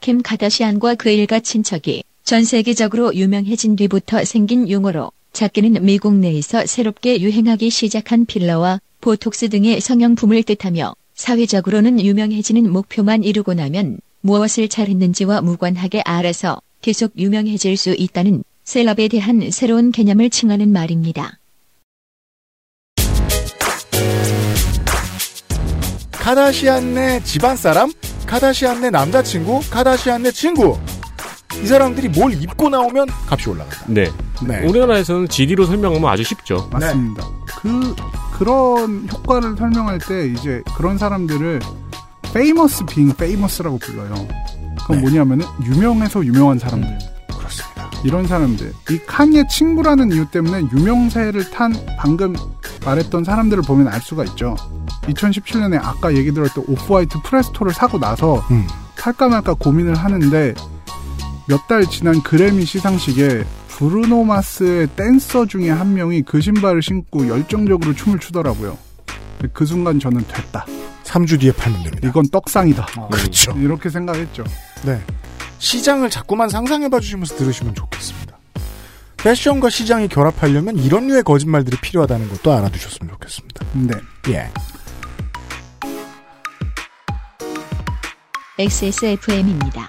킴 카다시안과 그 일가 친척이 전 세계적으로 유명해진 뒤부터 생긴 용어로 작게는 미국 내에서 새롭게 유행하기 시작한 필러와 보톡스 등의 성형품을 뜻하며 사회적으로는 유명해지는 목표만 이루고 나면 무엇을 잘했는지와 무관하게 알아서 계속 유명해질 수 있다는 셀럽에 대한 새로운 개념을 칭하는 말입니다. 카다시안 내 집안 사람, 카다시안 내 남자친구, 카다시안 내 친구. 이 사람들이 뭘 입고 나오면 값이 올라간다. 네. 네. 우리나라에서는 GD로 설명하면 아주 쉽죠. 맞습니다. 그 그런 효과를 설명할 때 이제 그런 사람들을 famous being famous라고 불러요. 그건 네. 뭐냐면은 유명해서 유명한 사람들. 그렇습니다. 이런 사람들. 이 칸의 친구라는 이유 때문에 유명세를 탄 방금 말했던 사람들을 보면 알 수가 있죠. 2017년에 아까 얘기 들었던 오프화이트 프레스토를 사고 나서 음. 살까 말까 고민을 하는데 몇 달 지난 그래미 시상식에 브루노 마스의 댄서 중에 한 명이 그 신발을 신고 열정적으로 춤을 추더라고요. 그 순간 저는 됐다. 3주 뒤에 팔면 됩니다. 이건 떡상이다. 그렇죠. 이렇게 생각했죠. 네. 시장을 자꾸만 상상해봐 주시면서 들으시면 좋겠습니다. 패션과 시장이 결합하려면 이런 류의 거짓말들이 필요하다는 것도 알아두셨으면 좋겠습니다. 네. 예. XSFM입니다.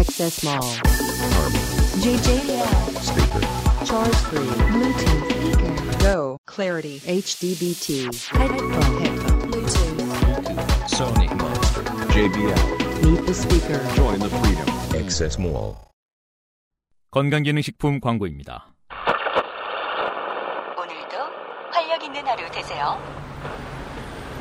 Access Mall. JJL. Speaker. Charge 3. Bluetooth speaker. Go. Clarity. HDBT. Headphone. Headphone. Bluetooth. Sony Monster. JBL. Meet the speaker. Join the freedom. Access Mall. 건강기능식품 광고입니다. 오늘도 활력 있는 하루 되세요.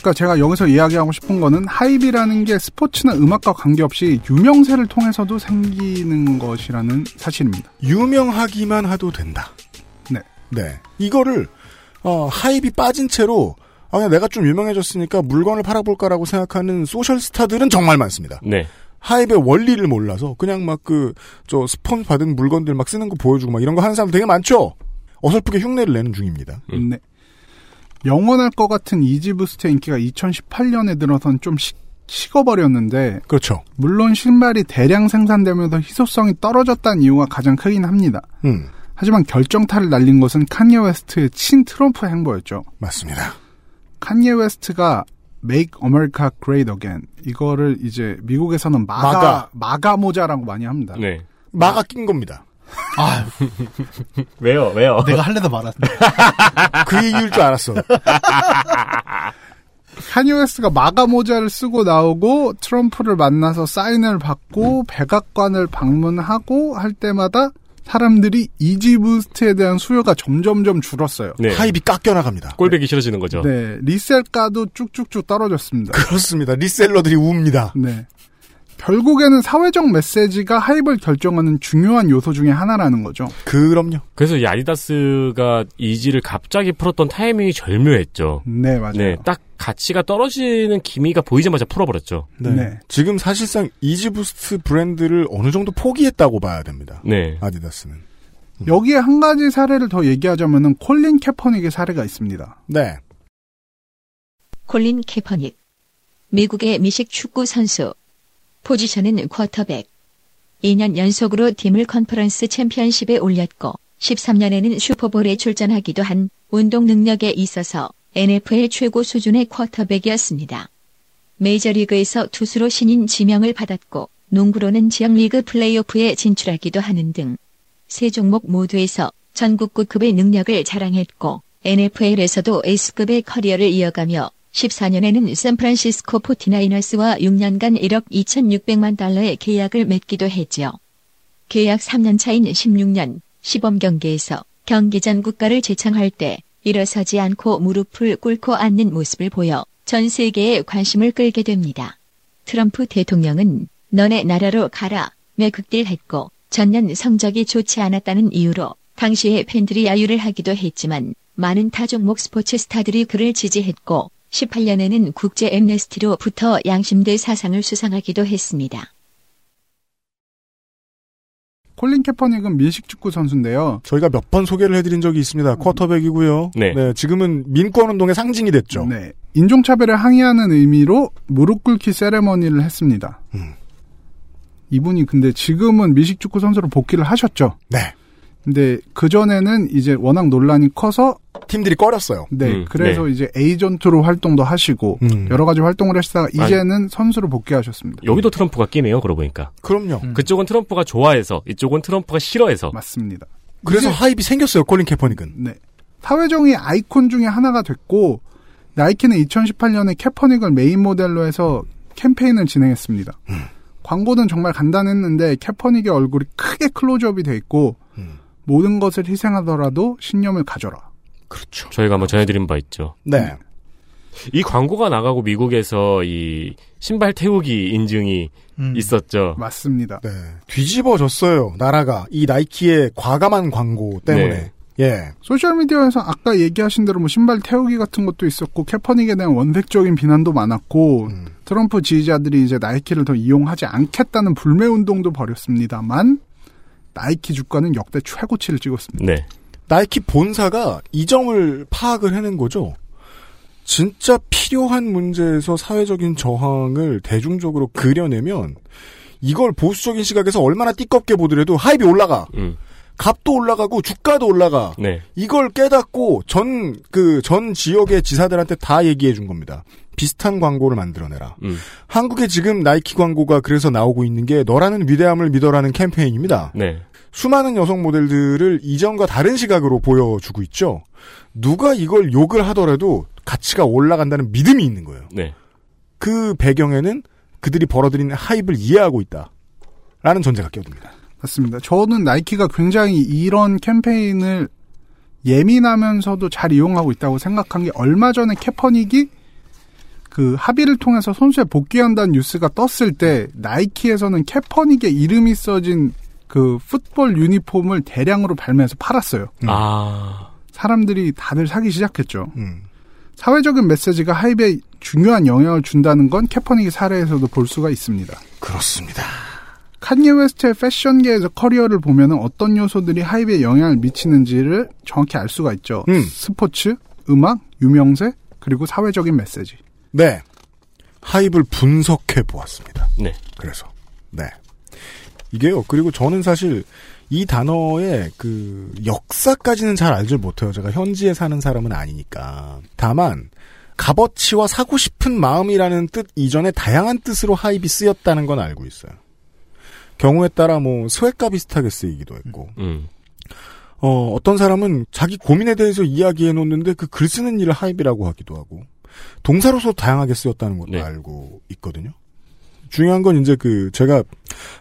그러니까 제가 여기서 이야기하고 싶은 거는 하이비라는 게 스포츠나 음악과 관계없이 유명세를 통해서도 생기는 것이라는 사실입니다. 유명하기만 해도 된다. 네. 네. 이거를 어, 하입이 빠진 채로 아, 그냥 내가 좀 유명해졌으니까 물건을 팔아볼까라고 생각하는 소셜 스타들은 정말 많습니다. 네. hype의 원리를 몰라서 그냥 막 그 저 스폰 받은 물건들 막 쓰는 거 보여주고 막 이런 거 하는 사람 되게 많죠. 어설프게 흉내를 내는 중입니다. 네. 영원할 것 같은 이지부스트의 인기가 2018년에 들어선 좀 식, 식어버렸는데 그렇죠. 물론 신발이 대량 생산되면서 희소성이 떨어졌다는 이유가 가장 크긴 합니다. 음. 하지만 결정타를 날린 것은 칸예 웨스트의 친 트럼프 행보였죠. 맞습니다. 칸예 웨스트가 Make America Great Again 이거를 이제 미국에서는 MAGA MAGA. MAGA, 모자라고 많이 합니다. 네. 마가 낀 겁니다. 아, 왜요? 왜요? 내가 할래다 말았네. 그 얘기일 줄 알았어. 카니예 웨스트가 MAGA 모자를 쓰고 나오고 트럼프를 만나서 사인을 받고 백악관을 방문하고 할 때마다 사람들이 이지부스트에 대한 수요가 점점점 줄었어요. 네. hype이 깎여 나갑니다. 꼴배기 싫어지는 거죠. 네, resell가도 쭉쭉쭉 떨어졌습니다. 그렇습니다. reseller들이 웁니다. 네. 결국에는 사회적 메시지가 hype을 결정하는 중요한 요소 중에 하나라는 거죠. 그럼요. 그래서 이 아디다스가 이지를 갑자기 풀었던 타이밍이 절묘했죠. 네, 맞아요. 네, 딱 가치가 떨어지는 기미가 보이자마자 풀어버렸죠. 네. 네. 지금 사실상 이지부스트 브랜드를 어느 정도 포기했다고 봐야 됩니다. 네. 아디다스는. 여기에 한 가지 사례를 더 얘기하자면은 콜린 캐퍼닉의 사례가 있습니다. 네. 콜린 캐퍼닉. 미국의 미식 축구 선수. 포지션은 쿼터백. 2년 연속으로 팀을 컨퍼런스 챔피언십에 올렸고 13년에는 슈퍼볼에 출전하기도 한 운동 능력에 있어서 NFL 최고 수준의 쿼터백이었습니다. 메이저리그에서 투수로 신인 지명을 받았고 농구로는 지역리그 플레이오프에 진출하기도 하는 등 세 종목 모두에서 전국구급의 능력을 자랑했고 NFL에서도 S급의 커리어를 이어가며 14년에는 샌프란시스코 포티나이너스와 6년간 1억 2,600만 달러의 계약을 맺기도 했죠. 계약 3년 차인 16년 시범 경기에서 경기 전 국가를 제창할 때 일어서지 않고 무릎을 꿇고 앉는 모습을 보여 전 세계의 관심을 끌게 됩니다. 트럼프 대통령은 너네 나라로 가라 며 극딜했고 전년 성적이 좋지 않았다는 이유로 당시에 팬들이 야유를 하기도 했지만 많은 타 종목 스포츠 스타들이 그를 지지했고 18년에는 국제 엠네스티로부터 양심대 사상을 수상하기도 했습니다. 콜린 캐퍼닉은 밀식축구 선수인데요. 저희가 몇 번 소개를 해드린 적이 있습니다. 쿼터백이고요. 네. 지금은 민권운동의 상징이 됐죠. 네. 인종차별을 항의하는 의미로 무릎 꿇기 세레머니를 했습니다. 음. 이분이 근데 지금은 미식 축구 선수로 복귀를 하셨죠. 네. 근데 그 전에는 이제 워낙 논란이 커서 팀들이 꺼렸어요. 네. 음, 그래서 네. 이제 에이전트로 활동도 하시고 음. 여러 가지 활동을 하시다가 이제는 선수로 복귀하셨습니다. 여기도 트럼프가 끼네요. 그러고 보니까. 그럼요. 그쪽은 트럼프가 좋아해서 이쪽은 트럼프가 싫어해서. 맞습니다. 그래서 hype이 생겼어요. 콜린 캐퍼닉은. 네. 사회정의 아이콘 중에 하나가 됐고 나이키는 2018년에 캐퍼닉을 메인 모델로 해서 캠페인을 진행했습니다. 광고는 정말 간단했는데 캐퍼닉의 얼굴이 크게 클로즈업이 돼 있고 모든 것을 희생하더라도 신념을 가져라. 그렇죠. 저희가 한번 전해드린 바 있죠. 네. 이 광고가 나가고 미국에서 이 신발 태우기 인증이 음. 있었죠. 맞습니다. 네. 뒤집어졌어요. 나라가 이 나이키의 과감한 광고 때문에. 네. 예. 소셜미디어에서 아까 얘기하신 대로 뭐 신발 태우기 같은 것도 있었고 캐퍼닉에 대한 원색적인 비난도 많았고 음. 트럼프 지지자들이 이제 나이키를 더 이용하지 않겠다는 불매 운동도 벌였습니다만 나이키 주가는 역대 최고치를 찍었습니다. 네. 나이키 본사가 이 점을 파악을 해낸 거죠. 진짜 필요한 문제에서 사회적인 저항을 대중적으로 그려내면 이걸 보수적인 시각에서 얼마나 띠껍게 보더라도 하입이 올라가. 음. 값도 올라가고 주가도 올라가. 네. 이걸 깨닫고 전 그 전 지역의 지사들한테 다 얘기해 준 겁니다. 비슷한 광고를 만들어내라. 음. 한국에 지금 나이키 광고가 그래서 나오고 있는 게 너라는 위대함을 믿어라는 캠페인입니다. 네. 수많은 여성 모델들을 이전과 다른 시각으로 보여주고 있죠. 누가 이걸 욕을 하더라도 가치가 올라간다는 믿음이 있는 거예요. 네. 그 배경에는 그들이 벌어들이는 하입을 이해하고 있다. 라는 전제가 껴듭니다. 맞습니다. 저는 나이키가 굉장히 이런 캠페인을 예민하면서도 잘 이용하고 있다고 생각한 게 얼마 전에 캐퍼닉이 그 합의를 통해서 선수에 복귀한다는 뉴스가 떴을 때 나이키에서는 캐퍼닉의 이름이 써진 그 풋볼 유니폼을 대량으로 발매해서 팔았어요. 아. 사람들이 다들 사기 시작했죠. 음. 사회적인 메시지가 hype에 중요한 영향을 준다는 건 캐퍼닉의 사례에서도 볼 수가 있습니다. 그렇습니다. 칸예 웨스트의 패션계에서 커리어를 보면 어떤 요소들이 hype에 영향을 미치는지를 정확히 알 수가 있죠. 음. 스포츠, 음악, 유명세, 그리고 사회적인 메시지. 네. hype을 분석해 보았습니다. 네. 그래서. 네. 이게요. 그리고 저는 사실 이 단어의 그 역사까지는 잘 알질 못해요. 제가 현지에 사는 사람은 아니니까. 다만 값어치와 사고 싶은 마음이라는 뜻 이전에 다양한 뜻으로 하입이 쓰였다는 건 알고 있어요. 경우에 따라 뭐 스웨가 비슷하게 쓰이기도 했고. 음. 어, 어떤 사람은 자기 고민에 대해서 이야기해 놓는데 그 글 쓰는 일을 하입이라고 하기도 하고. 동사로서 다양하게 쓰였다는 것도 네. 알고 있거든요. 중요한 건 이제 그 제가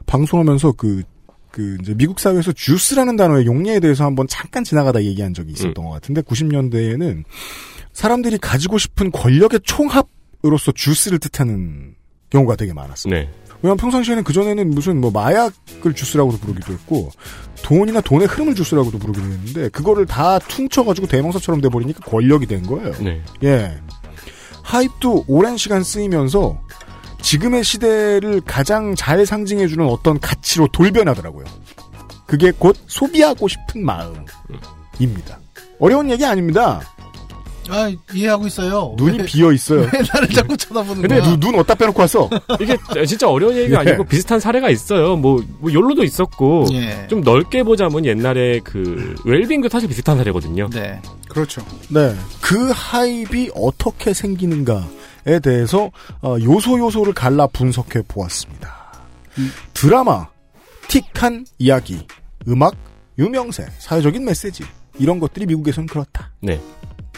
방송하면서 그, 그 이제 미국 사회에서 주스라는 단어의 용례에 대해서 한번 잠깐 지나가다 얘기한 적이 있었던 것 같은데 90년대에는 사람들이 가지고 싶은 권력의 총합으로서 주스를 뜻하는 경우가 되게 많았어요. 네. 왜냐면 평상시에는 그전에는 무슨 뭐 마약을 주스라고도 부르기도 했고 돈이나 돈의 흐름을 주스라고도 부르기도 했는데 그거를 다 퉁쳐가지고 대명사처럼 돼버리니까 권력이 된 거예요. 네. 예. 하입도 오랜 시간 쓰이면서 지금의 시대를 가장 잘 상징해주는 어떤 가치로 돌변하더라고요. 그게 곧 소비하고 싶은 마음입니다. 어려운 얘기 아닙니다. 아, 이해하고 있어요. 눈이 왜- 비어 있어요. 왜 나를 자꾸 쳐다보는 근데 거야? 눈, 눈 어디다 빼놓고 왔어? 이게 진짜 어려운 얘기가 예. 아니고 비슷한 사례가 있어요. 뭐, 뭐 욜로도 있었고 예. 좀 넓게 보자면 옛날에 그 웰빙도 사실 비슷한 사례거든요. 네. 그렇죠. 네. 그 하입이 어떻게 생기는가에 대해서 어, 요소 요소를 갈라 분석해 보았습니다. 드라마, 틱한 이야기, 음악, 유명세, 사회적인 메시지 이런 것들이 미국에서는 그렇다. 네.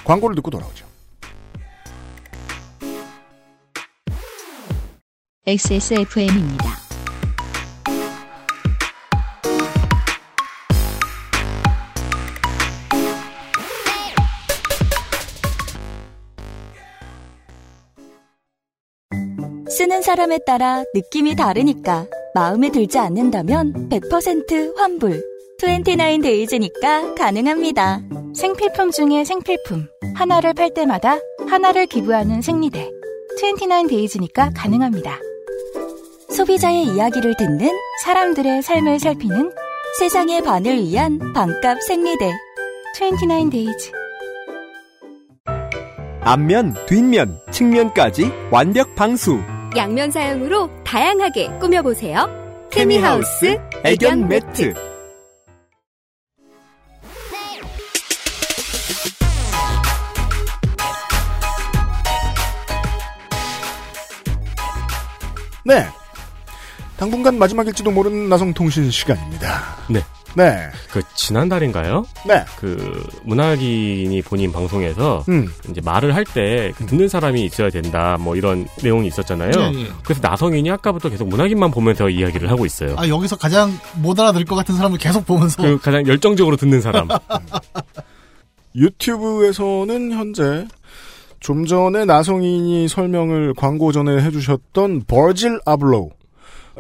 광고를 듣고 돌아오죠. XSFM입니다. 쓰는 사람에 따라 느낌이 다르니까 마음에 들지 않는다면 100% 환불. 29 Days니까 가능합니다. 생필품 중에 생필품. 하나를 팔 때마다 하나를 기부하는 생리대. 29 Days니까 가능합니다. 소비자의 이야기를 듣는 사람들의 삶을 살피는 세상의 반을 위한 반값 생리대. 29 Days. 앞면, 뒷면, 측면까지 완벽 방수. 양면 사용으로 다양하게 꾸며보세요. 케미하우스 애견 매트. 네. 당분간 마지막일지도 모르는 나성통신 시간입니다. 네. 네. 그 지난달인가요? 네. 그 문학인이 본인 방송에서 음. 이제 말을 할 때 듣는 사람이 있어야 된다 뭐 이런 내용이 있었잖아요. 예, 예. 그래서 나성인이 아까부터 계속 문학인만 보면서 이야기를 하고 있어요. 아 여기서 가장 못 알아들 것 같은 사람을 계속 보면서 그 가장 열정적으로 듣는 사람. 유튜브에서는 현재 좀 전에 나성인이 설명을 광고 전에 해주셨던 버질 아블로우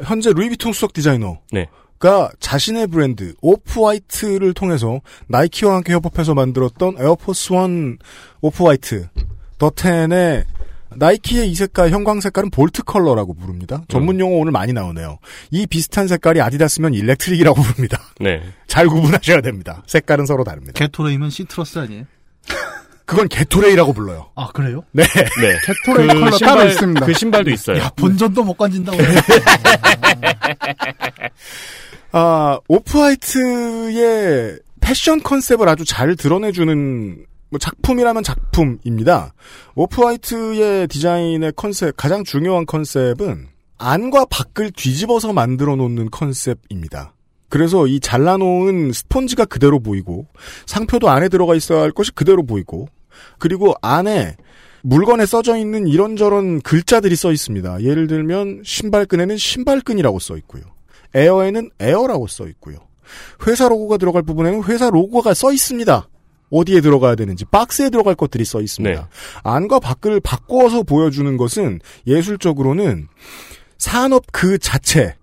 현재 루이비통 수석 디자이너 네. 가 자신의 브랜드 Off-White를 통해서 나이키와 함께 협업해서 만들었던 Air Force One Off-White The Ten의 나이키의 이 색깔 형광 색깔은 볼트 컬러라고 부릅니다. 전문 용어 오늘 많이 나오네요. 이 비슷한 색깔이 아디다스면 electric이라고 부릅니다. 네. 잘 구분하셔야 됩니다. 색깔은 서로 다릅니다. 게토레이면 citrus 아니에요? 그건 게토레이라고 불러요. 아 그래요? 네. 네. 게토레이 컬러 따로 있습니다. 그 신발도 있어요. 야 본전도 못 건진다고. 아, Off-White의 패션 컨셉을 아주 잘 드러내주는 뭐 작품이라면 작품입니다. Off-White의 디자인의 컨셉, 가장 중요한 컨셉은 안과 밖을 뒤집어서 만들어 놓는 컨셉입니다. 그래서 이 잘라놓은 스펀지가 그대로 보이고 상표도 안에 들어가 있어야 할 것이 그대로 보이고 그리고 안에 물건에 써져 있는 이런저런 글자들이 써 있습니다. 예를 들면 신발끈에는 신발끈이라고 써 있고요. 에어에는 에어라고 써 있고요. 회사 로고가 들어갈 부분에는 회사 로고가 써 있습니다. 어디에 들어가야 되는지 박스에 들어갈 것들이 써 있습니다. 안과 밖을 바꿔서 보여주는 것은 예술적으로는 산업 그 자체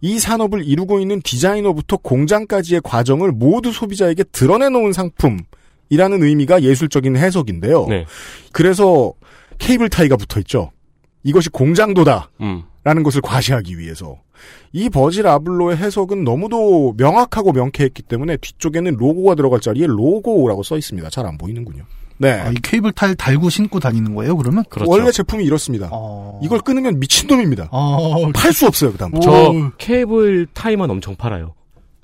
이 산업을 이루고 있는 디자이너부터 공장까지의 과정을 모두 소비자에게 드러내놓은 상품 이라는 의미가 예술적인 해석인데요. 네. 그래서 케이블 타이가 붙어 있죠. 이것이 공장도다. 음. 라는 것을 과시하기 위해서. 이 버질 아블로의 해석은 너무도 명확하고 명쾌했기 때문에 뒤쪽에는 로고가 들어갈 자리에 로고라고 써 있습니다. 잘 안 보이는군요. 네. 아, 이 케이블 타일 달고 신고 다니는 거예요? 그러면? 그렇죠. 원래 제품이 이렇습니다. 이걸 끊으면 미친놈입니다. 어, 팔수 없어요, 그 다음부터. 저 케이블 타이만 엄청 팔아요.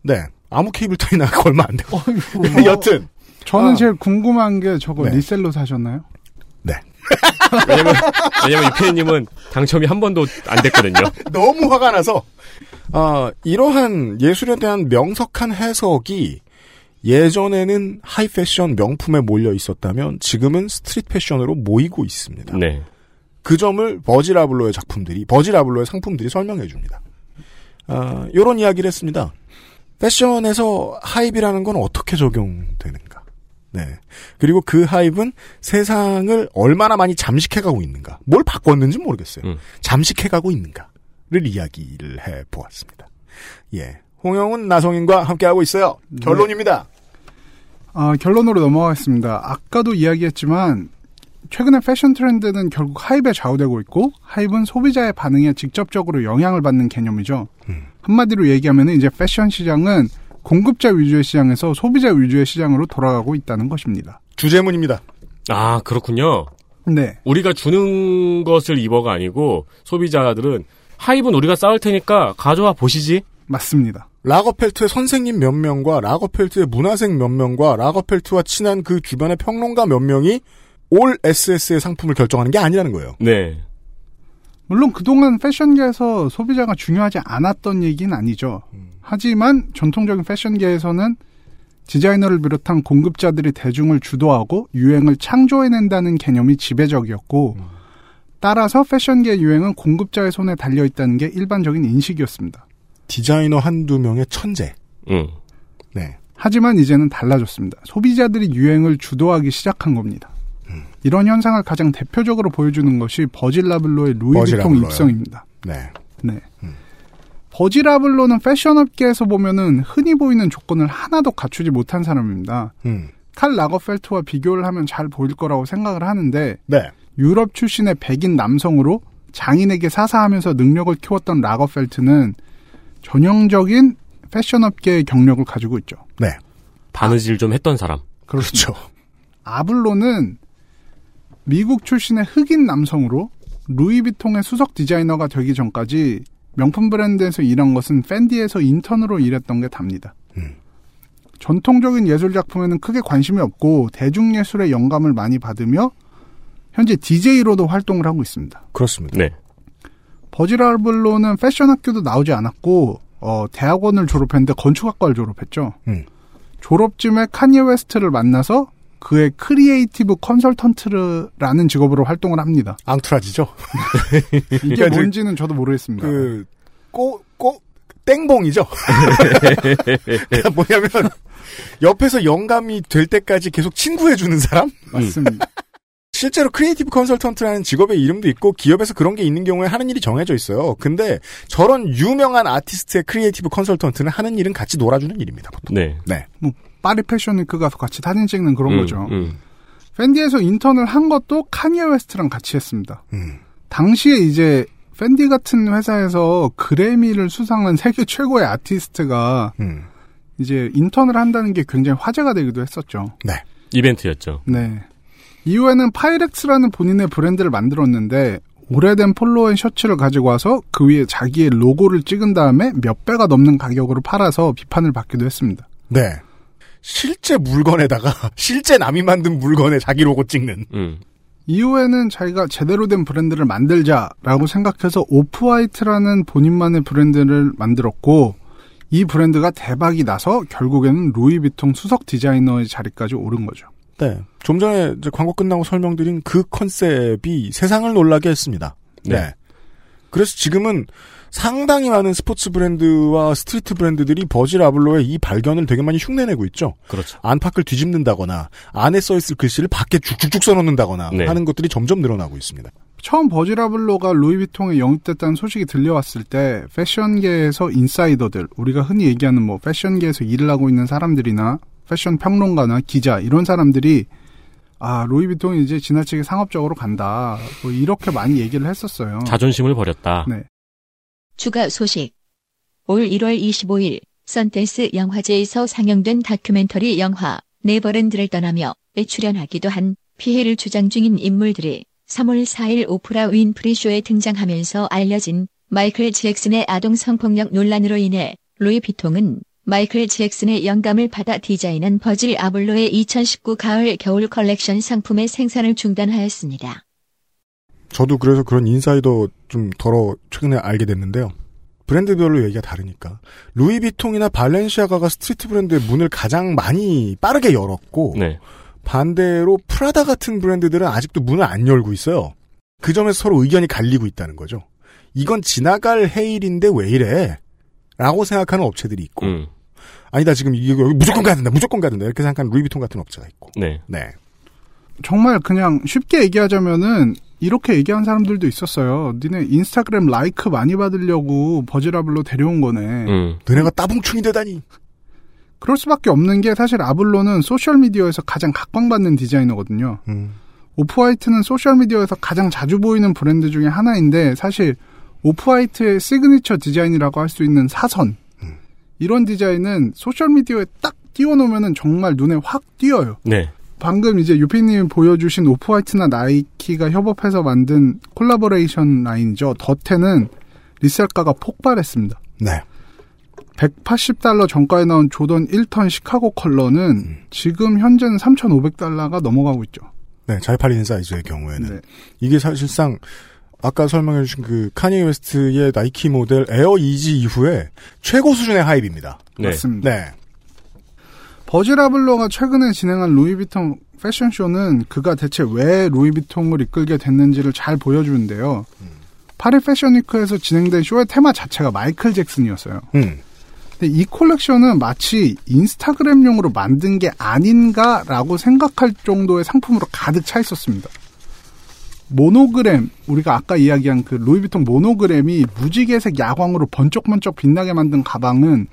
네. 아무 케이블 타이나 얼마 안 되고. 여튼. 저는 아. 제일 궁금한 게 저거 네. 리셀로 사셨나요? 네. 왜냐면, 왜냐면 유피디님은 당첨이 한 번도 안 됐거든요. 너무 화가 나서 아, 이러한 예술에 대한 명석한 해석이 예전에는 하이 패션 명품에 몰려 있었다면 지금은 street 패션으로 모이고 있습니다. 네. 그 점을 버질 아블로의 작품들이 버질 아블로의 상품들이 설명해 줍니다. 아, 이런 이야기를 했습니다. 패션에서 hype이라는 건 어떻게 적용되는가? 네. 그리고 그 hype은 세상을 얼마나 많이 잠식해가고 있는가? 뭘 바꿨는지 모르겠어요. 음. 잠식해가고 있는가를 이야기를 해 보았습니다. 예. 홍영은 나성인과 함께하고 있어요. 결론입니다. 아, 결론으로 넘어가겠습니다. 아까도 이야기했지만 최근의 패션 트렌드는 결국 하입에 좌우되고 있고 하입은 소비자의 반응에 직접적으로 영향을 받는 개념이죠. 한마디로 얘기하면 이제 패션 시장은 공급자 위주의 시장에서 소비자 위주의 시장으로 돌아가고 있다는 것입니다. 주제문입니다. 아, 그렇군요. 네. 우리가 주는 것을 입어가 아니고 소비자들은 하입은 우리가 싸울 테니까 가져와 보시지. 맞습니다. 라거펠트의 선생님 몇 명과 라거펠트의 문화생 몇 명과 라거펠트와 친한 그 주변의 평론가 몇 명이 올 SS의 상품을 결정하는 게 아니라는 거예요. 네. 물론 그동안 패션계에서 소비자가 중요하지 않았던 얘기는 아니죠. 하지만 전통적인 패션계에서는 디자이너를 비롯한 공급자들이 대중을 주도하고 유행을 창조해낸다는 개념이 지배적이었고 따라서 패션계 유행은 공급자의 손에 달려 있다는 게 일반적인 인식이었습니다. 디자이너 한두 명의 천재. 응. 네. 하지만 이제는 달라졌습니다. 소비자들이 유행을 주도하기 시작한 겁니다. 이런 현상을 가장 대표적으로 보여주는 것이 버질라블로의 루이비통. 입성입니다. 네. 네. 버지라블로는 패션업계에서 보면은 흔히 보이는 조건을 하나도 갖추지 못한 사람입니다. 음. 칼 라거펠트와 비교를 하면 잘 보일 거라고 생각을 하는데 네. 유럽 출신의 백인 남성으로 장인에게 사사하면서 능력을 키웠던 라거펠트는 전형적인 패션업계의 경력을 가지고 있죠. 네. 바느질 좀 했던 사람. 그렇죠. 아블로는 미국 출신의 흑인 남성으로 루이비통의 수석 디자이너가 되기 전까지 명품 브랜드에서 일한 것은 팬디에서 인턴으로 일했던 게 답니다. 전통적인 예술 작품에는 크게 관심이 없고 대중 예술의 영감을 많이 받으며 현재 DJ로도 활동을 하고 있습니다. 그렇습니다. 네. 버질 아블로는 패션 학교도 나오지 않았고 어, 대학원을 졸업했는데 건축학과를 졸업했죠. 음. 졸업 쯤에 칸예 웨스트를 만나서 그의 creative consultant라는 직업으로 활동을 합니다. entourage죠. 이게 그러니까 뭔지는 저도 모르겠습니다. 그, 꼬, 꼬, 땡봉이죠. 그러니까 뭐냐면, 옆에서 영감이 될 때까지 계속 친구해주는 사람? 맞습니다. 실제로 creative consultant라는 직업의 이름도 있고 기업에서 그런 게 있는 경우에 하는 일이 정해져 있어요. 근데 저런 유명한 아티스트의 creative consultant는 하는 일은 같이 놀아주는 일입니다. 보통. 네. 네. 뭐 파리 패션 위크 가서 같이 사진 찍는 그런 음, 거죠. 음. 펜디에서 인턴을 한 것도 칸예 웨스트랑 같이 했습니다. 음. 당시에 이제 펜디 같은 회사에서 그래미를 수상한 세계 최고의 아티스트가 음. 이제 인턴을 한다는 게 굉장히 화제가 되기도 했었죠. 네. 이벤트였죠. 네. 이후에는 Pyrex라는 본인의 브랜드를 만들었는데 오래된 폴로앤 셔츠를 가지고 와서 그 위에 자기의 로고를 찍은 다음에 몇 배가 넘는 가격으로 팔아서 비판을 받기도 했습니다. 네. 실제 물건에다가 실제 남이 만든 물건에 자기 로고 찍는. 음. 이후에는 자기가 제대로 된 브랜드를 만들자라고 생각해서 Off-White라는 본인만의 브랜드를 만들었고 이 브랜드가 대박이 나서 결국에는 루이비통 수석 디자이너의 자리까지 오른 거죠. 네. 좀 전에 이제 광고 끝나고 설명드린 그 컨셉이 세상을 놀라게 했습니다. 네. 그래서 지금은 상당히 많은 스포츠 브랜드와 street 브랜드들이 버질 아블로의 이 발견을 되게 많이 흉내내고 있죠. 그렇죠. 안팎을 뒤집는다거나 안에 써 있을 글씨를 밖에 쭉쭉쭉 써놓는다거나 네. 하는 것들이 점점 늘어나고 있습니다. 처음 버질 아블로가 루이비통에 영입됐다는 소식이 들려왔을 때 패션계에서 인사이더들 우리가 흔히 얘기하는 뭐 패션계에서 일을 하고 있는 사람들이나 패션 평론가나 기자 이런 사람들이 아 루이비통이 이제 지나치게 상업적으로 간다 뭐 이렇게 많이 얘기를 했었어요. 자존심을 버렸다. 네. 추가 소식. 올 1월 25일 선댄스 영화제에서 상영된 다큐멘터리 영화 네버랜드를 떠나며에 출연하기도 한 피해를 주장 중인 인물들이 3월 4일 오프라 윈프리 쇼에 등장하면서 알려진 마이클 잭슨의 아동 성폭력 논란으로 인해 루이 비통은 마이클 잭슨의 영감을 받아 디자인한 버질 아블로의 2019 가을 겨울 컬렉션 상품의 생산을 중단하였습니다. 저도 그래서 그런 인사이더 좀 덜어 최근에 알게 됐는데요. 브랜드별로 얘기가 다르니까. 루이비통이나 발렌시아가가 street 브랜드의 문을 가장 많이 빠르게 열었고 네. 반대로 프라다 같은 브랜드들은 아직도 문을 안 열고 있어요. 그 점에서 서로 의견이 갈리고 있다는 거죠. 이건 지나갈 해일인데 왜 이래? 라고 생각하는 업체들이 있고 음. 아니다 지금 이거 여기 무조건 가야 된다 무조건 가야 된다 이렇게 생각하는 루이비통 같은 업체가 있고 네. 네. 정말 그냥 쉽게 얘기하자면은 이렇게 얘기한 사람들도 있었어요. 니네 인스타그램 like 많이 받으려고 버질 아블로 데려온 거네. 음. 너네가 따봉충이 되다니. 그럴 수밖에 없는 게 사실 아블로는 소셜미디어에서 가장 각광받는 디자이너거든요. 음. 오프화이트는 소셜미디어에서 가장 자주 보이는 브랜드 중에 하나인데 사실 오프화이트의 시그니처 디자인이라고 할 수 있는 사선 이런 디자인은 소셜미디어에 딱 띄워놓으면 정말 눈에 확 띄어요. 네. 방금 이제 유피님 보여주신 오프화이트나 나이키가 협업해서 만든 콜라보레이션 라인이죠. The Ten은 resell가가 폭발했습니다. 네. 180달러 정가에 나온 조던 1턴 시카고 컬러는 지금 현재는 3,500달러가 넘어가고 있죠. 네, 잘 팔리는 사이즈의 경우에는 네. 이게 사실상 아까 설명해 주신 그 카니에 웨스트의 나이키 모델 에어 이지 이후에 최고 수준의 hype입니다. 네. 맞습니다. 네. 버지라블로가 최근에 진행한 루이비통 패션쇼는 그가 대체 왜 루이비통을 이끌게 됐는지를 잘 보여주는데요. 파리 패션위크에서 진행된 쇼의 테마 자체가 마이클 잭슨이었어요. 음. 근데 이 콜렉션은 마치 인스타그램용으로 만든 게 아닌가라고 생각할 정도의 상품으로 가득 차 있었습니다. 모노그램, 우리가 아까 이야기한 그 루이비통 모노그램이 무지개색 야광으로 번쩍번쩍 빛나게 만든 가방은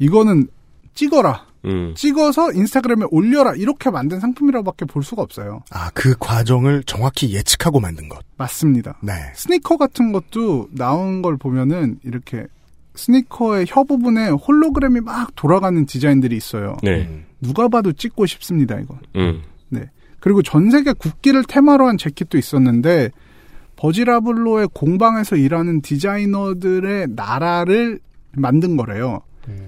이거는 찍어라. 음. 찍어서 인스타그램에 올려라. 이렇게 만든 상품이라고밖에 볼 수가 없어요. 아, 그 과정을 정확히 예측하고 만든 것. 맞습니다. 네. 스니커 같은 것도 나온 걸 보면은 이렇게 스니커의 혀 부분에 홀로그램이 막 돌아가는 디자인들이 있어요. 네. 누가 봐도 찍고 싶습니다, 이거. 음. 네. 그리고 전 세계 국기를 테마로 한 재킷도 있었는데 버지라블로의 공방에서 일하는 디자이너들의 나라를 만든 거래요.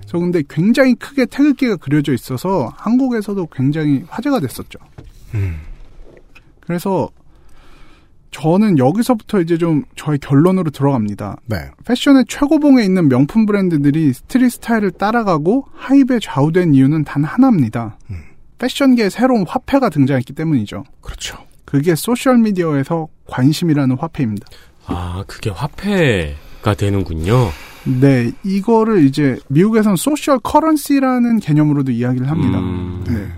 저 근데 굉장히 크게 태극기가 그려져 있어서 한국에서도 굉장히 화제가 됐었죠. 그래서 저는 여기서부터 이제 좀 저의 결론으로 들어갑니다. 네. 패션의 최고봉에 있는 명품 브랜드들이 스트릿 스타일을 따라가고 하입에 좌우된 이유는 단 하나입니다. 패션계에 새로운 화폐가 등장했기 때문이죠. 그렇죠. 그게 소셜미디어에서 관심이라는 화폐입니다. 아, 그게 화폐가 되는군요. 네, 이거를 이제 미국에서는 소셜 커런시라는 개념으로도 이야기를 합니다. 음. 네.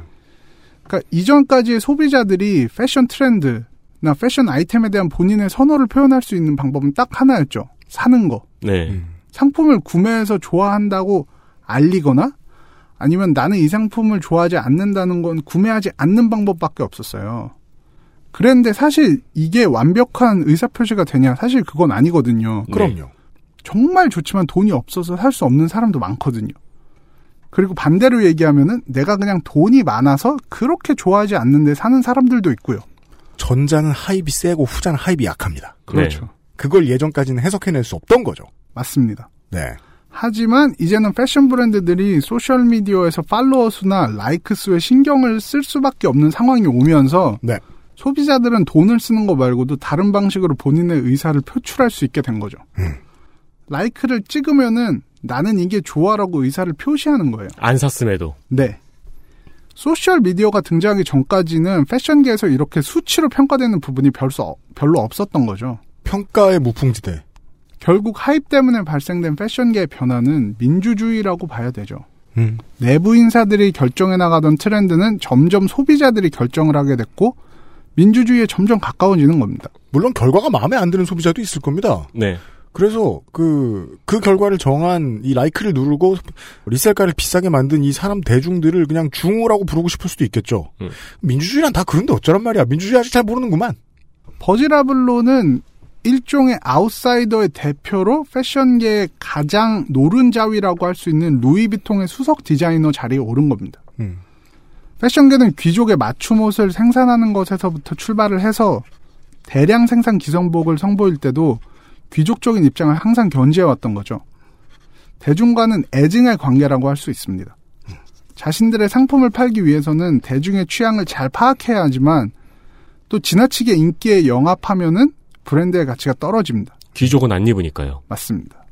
그러니까 이전까지의 소비자들이 패션 트렌드나 패션 아이템에 대한 본인의 선호를 표현할 수 있는 방법은 딱 하나였죠. 사는 거. 네. 상품을 구매해서 좋아한다고 알리거나 아니면 나는 이 상품을 좋아하지 않는다는 건 구매하지 않는 방법밖에 없었어요. 그랬는데 사실 이게 완벽한 의사표시가 되냐? 사실 그건 아니거든요. 그럼요. 정말 좋지만 돈이 없어서 살 수 없는 사람도 많거든요. 그리고 반대로 얘기하면은 내가 그냥 돈이 많아서 그렇게 좋아하지 않는데 사는 사람들도 있고요. 전자는 하입이 세고 후자는 하입이 약합니다. 그렇죠. 그걸 예전까지는 해석해낼 수 없던 거죠. 맞습니다. 네. 하지만 이제는 패션 브랜드들이 소셜미디어에서 팔로워 수나 라이크 수에 신경을 쓸 수밖에 없는 상황이 오면서 네. 소비자들은 돈을 쓰는 거 말고도 다른 방식으로 본인의 의사를 표출할 수 있게 된 거죠. 라이크를 찍으면은 나는 이게 좋아라고 의사를 표시하는 거예요. 안 샀음에도. 네. 소셜 미디어가 등장하기 전까지는 패션계에서 이렇게 수치로 평가되는 부분이 별로, 별로 없었던 거죠. 평가의 무풍지대. 결국 하입 때문에 발생된 패션계의 변화는 민주주의라고 봐야 되죠. 음. 내부 인사들이 결정해 나가던 트렌드는 점점 소비자들이 결정을 하게 됐고 민주주의에 점점 가까워지는 겁니다. 물론 결과가 마음에 안 드는 소비자도 있을 겁니다. 네. 그래서 그, 그 결과를 정한 이 라이크를 누르고 리셀가를 비싸게 만든 이 사람 대중들을 그냥 중호라고 부르고 싶을 수도 있겠죠. 음. 민주주의란 다 그런데 어쩌란 말이야. 민주주의 아직 잘 모르는구만. 버지라블로는 일종의 아웃사이더의 대표로 패션계의 가장 노른자위라고 할 수 있는 루이비통의 수석 디자이너 자리에 오른 겁니다. 음. 패션계는 귀족의 맞춤 옷을 생산하는 것에서부터 출발을 해서 대량 생산 기성복을 선보일 때도 귀족적인 입장을 항상 견지해왔던 거죠. 대중과는 애증의 관계라고 할 수 있습니다. 자신들의 상품을 팔기 위해서는 대중의 취향을 잘 파악해야 하지만 또 지나치게 인기에 영합하면은 브랜드의 가치가 떨어집니다. 귀족은 안 입으니까요. 맞습니다.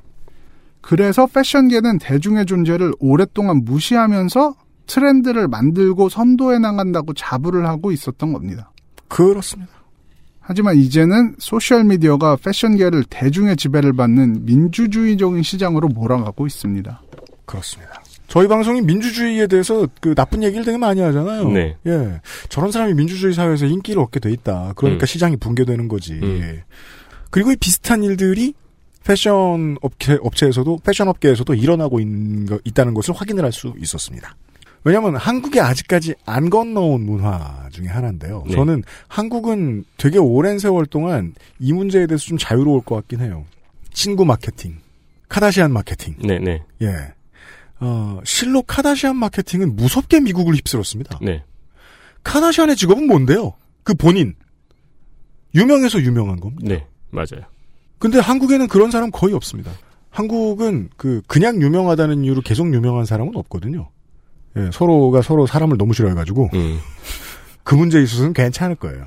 그래서 패션계는 대중의 존재를 오랫동안 무시하면서 트렌드를 만들고 선도해 나간다고 자부를 하고 있었던 겁니다. 그렇습니다. 하지만 이제는 소셜미디어가 패션계를 대중의 지배를 받는 민주주의적인 시장으로 몰아가고 있습니다. 그렇습니다. 저희 방송이 민주주의에 대해서 그 나쁜 얘기를 되게 많이 하잖아요. 네. 예. 저런 사람이 민주주의 사회에서 인기를 얻게 돼 있다. 그러니까 음. 시장이 붕괴되는 거지. 음. 예. 그리고 이 비슷한 일들이 패션 업체, 업체에서도, 패션 업계에서도 일어나고 있는 거, 있다는 것을 확인을 할 수 있었습니다. 왜냐하면 한국에 아직까지 안 건너온 문화 중에 하나인데요. 네. 저는 한국은 되게 오랜 세월 동안 이 문제에 대해서 좀 자유로울 것 같긴 해요. 친구 마케팅, 카다시안 마케팅. 네네. 예. 어, 실로 카다시안 마케팅은 무섭게 미국을 휩쓸었습니다. 네. 카다시안의 직업은 뭔데요? 그 본인. 유명해서 유명한 겁니다. 네. 맞아요. 근데 한국에는 그런 사람 거의 없습니다. 한국은 그 그냥 유명하다는 이유로 계속 유명한 사람은 없거든요. 예, 서로가 서로 사람을 너무 싫어해가지고 음. 그 문제에 있어서는 괜찮을 거예요.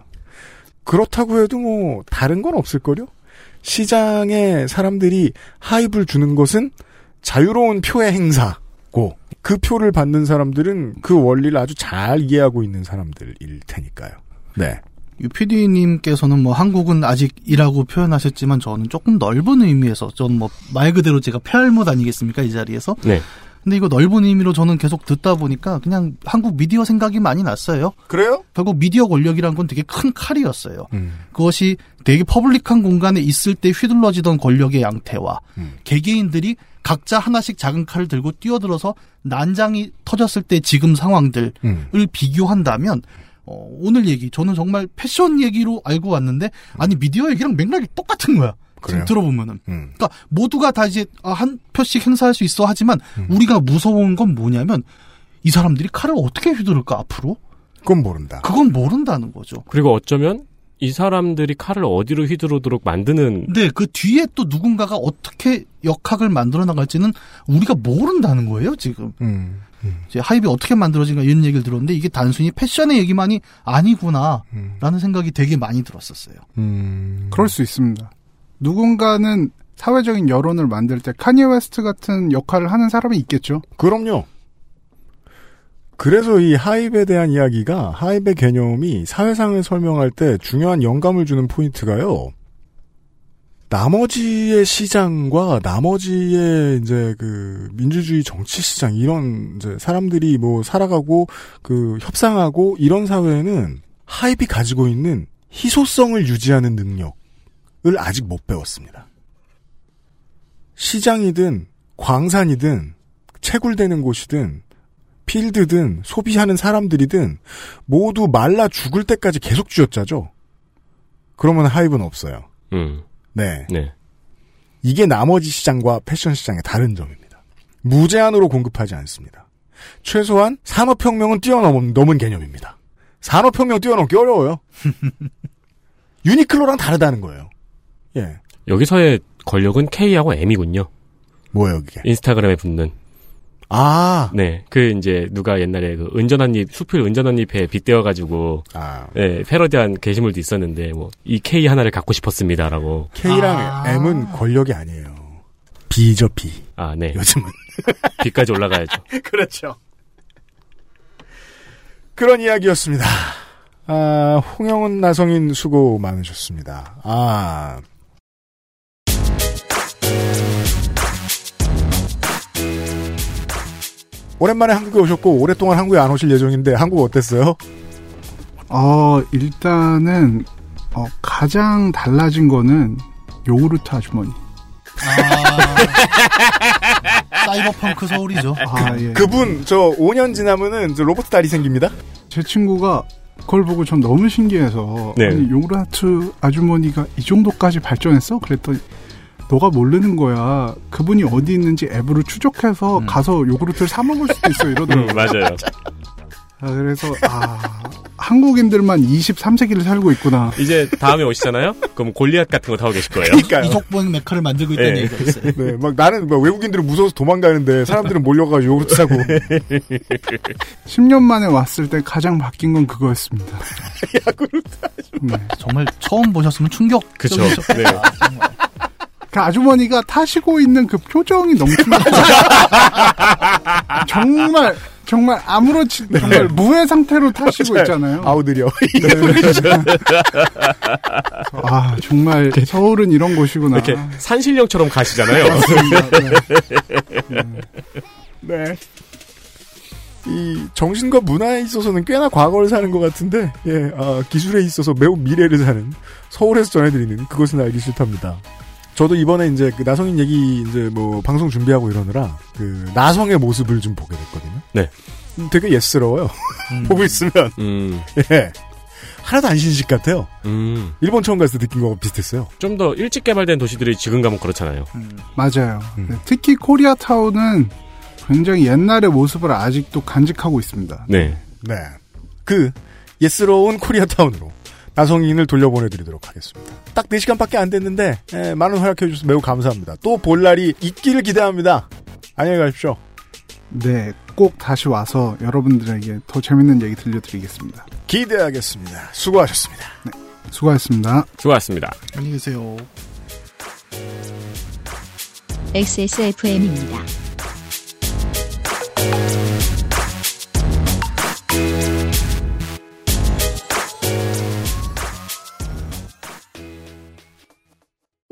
그렇다고 해도 뭐 다른 건 없을걸요? 시장에 사람들이 하입을 주는 것은 자유로운 표의 행사고 그 표를 받는 사람들은 그 원리를 아주 잘 이해하고 있는 사람들일 테니까요. 네. 유피디님께서는 뭐 한국은 아직이라고 표현하셨지만 저는 조금 넓은 의미에서 저는 뭐 말 그대로 제가 폐할못 아니겠습니까 이 자리에서 네. 근데 이거 넓은 의미로 저는 계속 듣다 보니까 그냥 한국 미디어 생각이 많이 났어요. 그래요? 결국 미디어 권력이란 건 되게 큰 칼이었어요. 음. 그것이 되게 public한 공간에 있을 때 휘둘러지던 권력의 양태와 음. 개개인들이 각자 하나씩 작은 칼을 들고 뛰어들어서 난장이 터졌을 때 지금 상황들을 음. 비교한다면 어, 오늘 얘기 저는 정말 패션 얘기로 알고 왔는데 아니 미디어 얘기랑 맥락이 똑같은 거야. 지금 그래요? 들어보면은. 음. 그러니까 모두가 다 이제 아, 한 표씩 행사할 수 있어 하지만 음. 우리가 무서운 건 뭐냐면 이 사람들이 칼을 어떻게 휘두를까 앞으로? 그건 모른다. 그건 모른다는 거죠. 그리고 어쩌면 이 사람들이 칼을 어디로 휘두르도록 만드는 근데 그 뒤에 또 누군가가 어떻게 역학을 만들어 나갈지는 우리가 모른다는 거예요, 지금. 음. 이제 하입이 어떻게 만들어진가 이런 얘기를 들었는데 이게 단순히 패션의 얘기만이 아니구나라는 생각이 되게 많이 들었었어요. 음. 그럴 수 있습니다. 누군가는 사회적인 여론을 만들 때 카니 웨스트 같은 역할을 하는 사람이 있겠죠. 그럼요. 그래서 이 hype에 대한 이야기가 hype의 개념이 사회상을 설명할 때 중요한 영감을 주는 포인트가요. 나머지의 시장과 나머지의 이제 그 민주주의 정치 시장 이런 이제 사람들이 뭐 살아가고 그 협상하고 이런 사회에는 hype이 가지고 있는 희소성을 유지하는 능력을 아직 못 배웠습니다. 시장이든 광산이든 채굴되는 곳이든 필드든 소비하는 사람들이든 모두 말라 죽을 때까지 계속 쥐어짜죠. 그러면 하입은 없어요. 음. 네. 네. 이게 나머지 시장과 패션 시장의 다른 점입니다. 무제한으로 공급하지 않습니다. 최소한 산업혁명은 뛰어넘은 넘은 개념입니다. 산업혁명 뛰어넘기 어려워요. 유니클로랑 다르다는 거예요. 예. 여기서의 권력은 K하고 M이군요. 뭐예요, 그게? 인스타그램에 붙는. 아. 네. 그 이제 누가 옛날에 그 은전한 잎, 수필 은전한 잎에 빗대어 가지고. 아. 네. 패러디한 게시물도 있었는데, 뭐, 이 K 하나를 갖고 싶었습니다라고. K랑 아. M은 권력이 아니에요. B죠, B. 아, 네. 요즘은. B까지 올라가야죠. 그렇죠. 그런 이야기였습니다. 아, 홍영은 나성인 수고 많으셨습니다. 아. 오랜만에 한국에 오셨고 오랫동안 한국에 안 오실 예정인데 한국 어땠어요? 어, 일단은, 어, 가장 달라진 거는 요구르트 아주머니. 사이버펑크 서울이죠. 아, 예. 그분 저 5년 지나면은 로봇 다리 생깁니다. 제 친구가 그걸 보고 전 너무 신기해서 네. 아니 요구르트 아주머니가 이 정도까지 발전했어? 그랬더니 너가 모르는 거야. 그분이 어디 있는지 앱으로 추적해서 가서 요구르트를 사 먹을 수도 있어 음, 이러더라고요. 맞아요. 아, 그래서 아 한국인들만 23세기를 살고 있구나. 이제 다음에 오시잖아요? 그럼 골리앗 같은 거 타고 계실 거예요. 그러니까요. 이석본 메카를 만들고 있다는 네. 얘기가 있어요. 네, 막 나는 막 외국인들은 무서워서 도망가는데 사람들은 몰려가지고 요구르트 사고. 10년 만에 왔을 때 가장 바뀐 건 그거였습니다. 네. 정말 처음 보셨으면 충격. 그쵸. 네. 그 아주머니가 타시고 있는 그 표정이 너무 충격. 정말 정말 아무렇지 정말 무해 상태로 타시고 있잖아요. 아우 느려. 아 정말 서울은 이런 곳이구나. 이렇게 산신령처럼 가시잖아요. 네. 이 정신과 문화에 있어서는 꽤나 과거를 사는 것 같은데, 예, 아, 기술에 있어서 매우 미래를 사는 서울에서 전해드리는 그것은 알기 싫답니다. 저도 이번에 이제 그 나성인 얘기 이제 뭐 방송 준비하고 이러느라 그 나성의 모습을 좀 보게 됐거든요. 네. 음, 되게 예스러워요. 보고 있으면 음, 예. 하나도 안 신식 같아요. 음. 일본 처음 갔을 때 느낀 거가 비슷했어요. 좀 더 일찍 개발된 도시들이 지금 가면 그렇잖아요. 맞아요. 음. 네, 특히 코리아타운은 굉장히 옛날의 모습을 아직도 간직하고 있습니다. 네. 네. 그 예스러운 코리아타운으로 나성인을 돌려보내드리도록 하겠습니다. 딱 4시간밖에 안 됐는데 예, 많은 허락해주셔서 매우 감사합니다. 또 볼 날이 있기를 기대합니다. 안녕히 가십시오. 네, 꼭 다시 와서 여러분들에게 더 재밌는 얘기 들려드리겠습니다. 기대하겠습니다. 수고하셨습니다. 수고하셨습니다. 수고하셨습니다. 안녕히 계세요. XSFM입니다.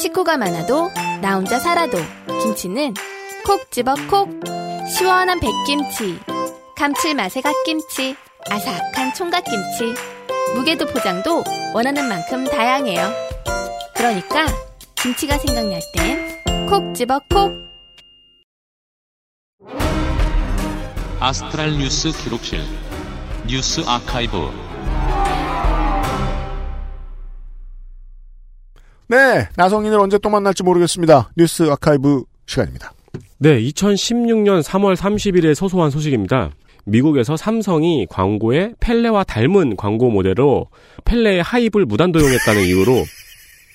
식구가 많아도 나 혼자 살아도 김치는 콕 집어 콕 시원한 백김치 감칠맛의 갓김치 아삭한 총각김치 무게도 포장도 원하는 만큼 다양해요. 그러니까 김치가 생각날 땐 콕 집어 콕. 아스트랄 뉴스 기록실 뉴스 아카이브 네, 나성인을 언제 또 만날지 모르겠습니다. 뉴스 아카이브 시간입니다. 네, 2016년 3월 30일에 소소한 소식입니다. 미국에서 삼성이 광고에 펠레와 닮은 광고 모델로 펠레의 하입을 무단 도용했다는 이유로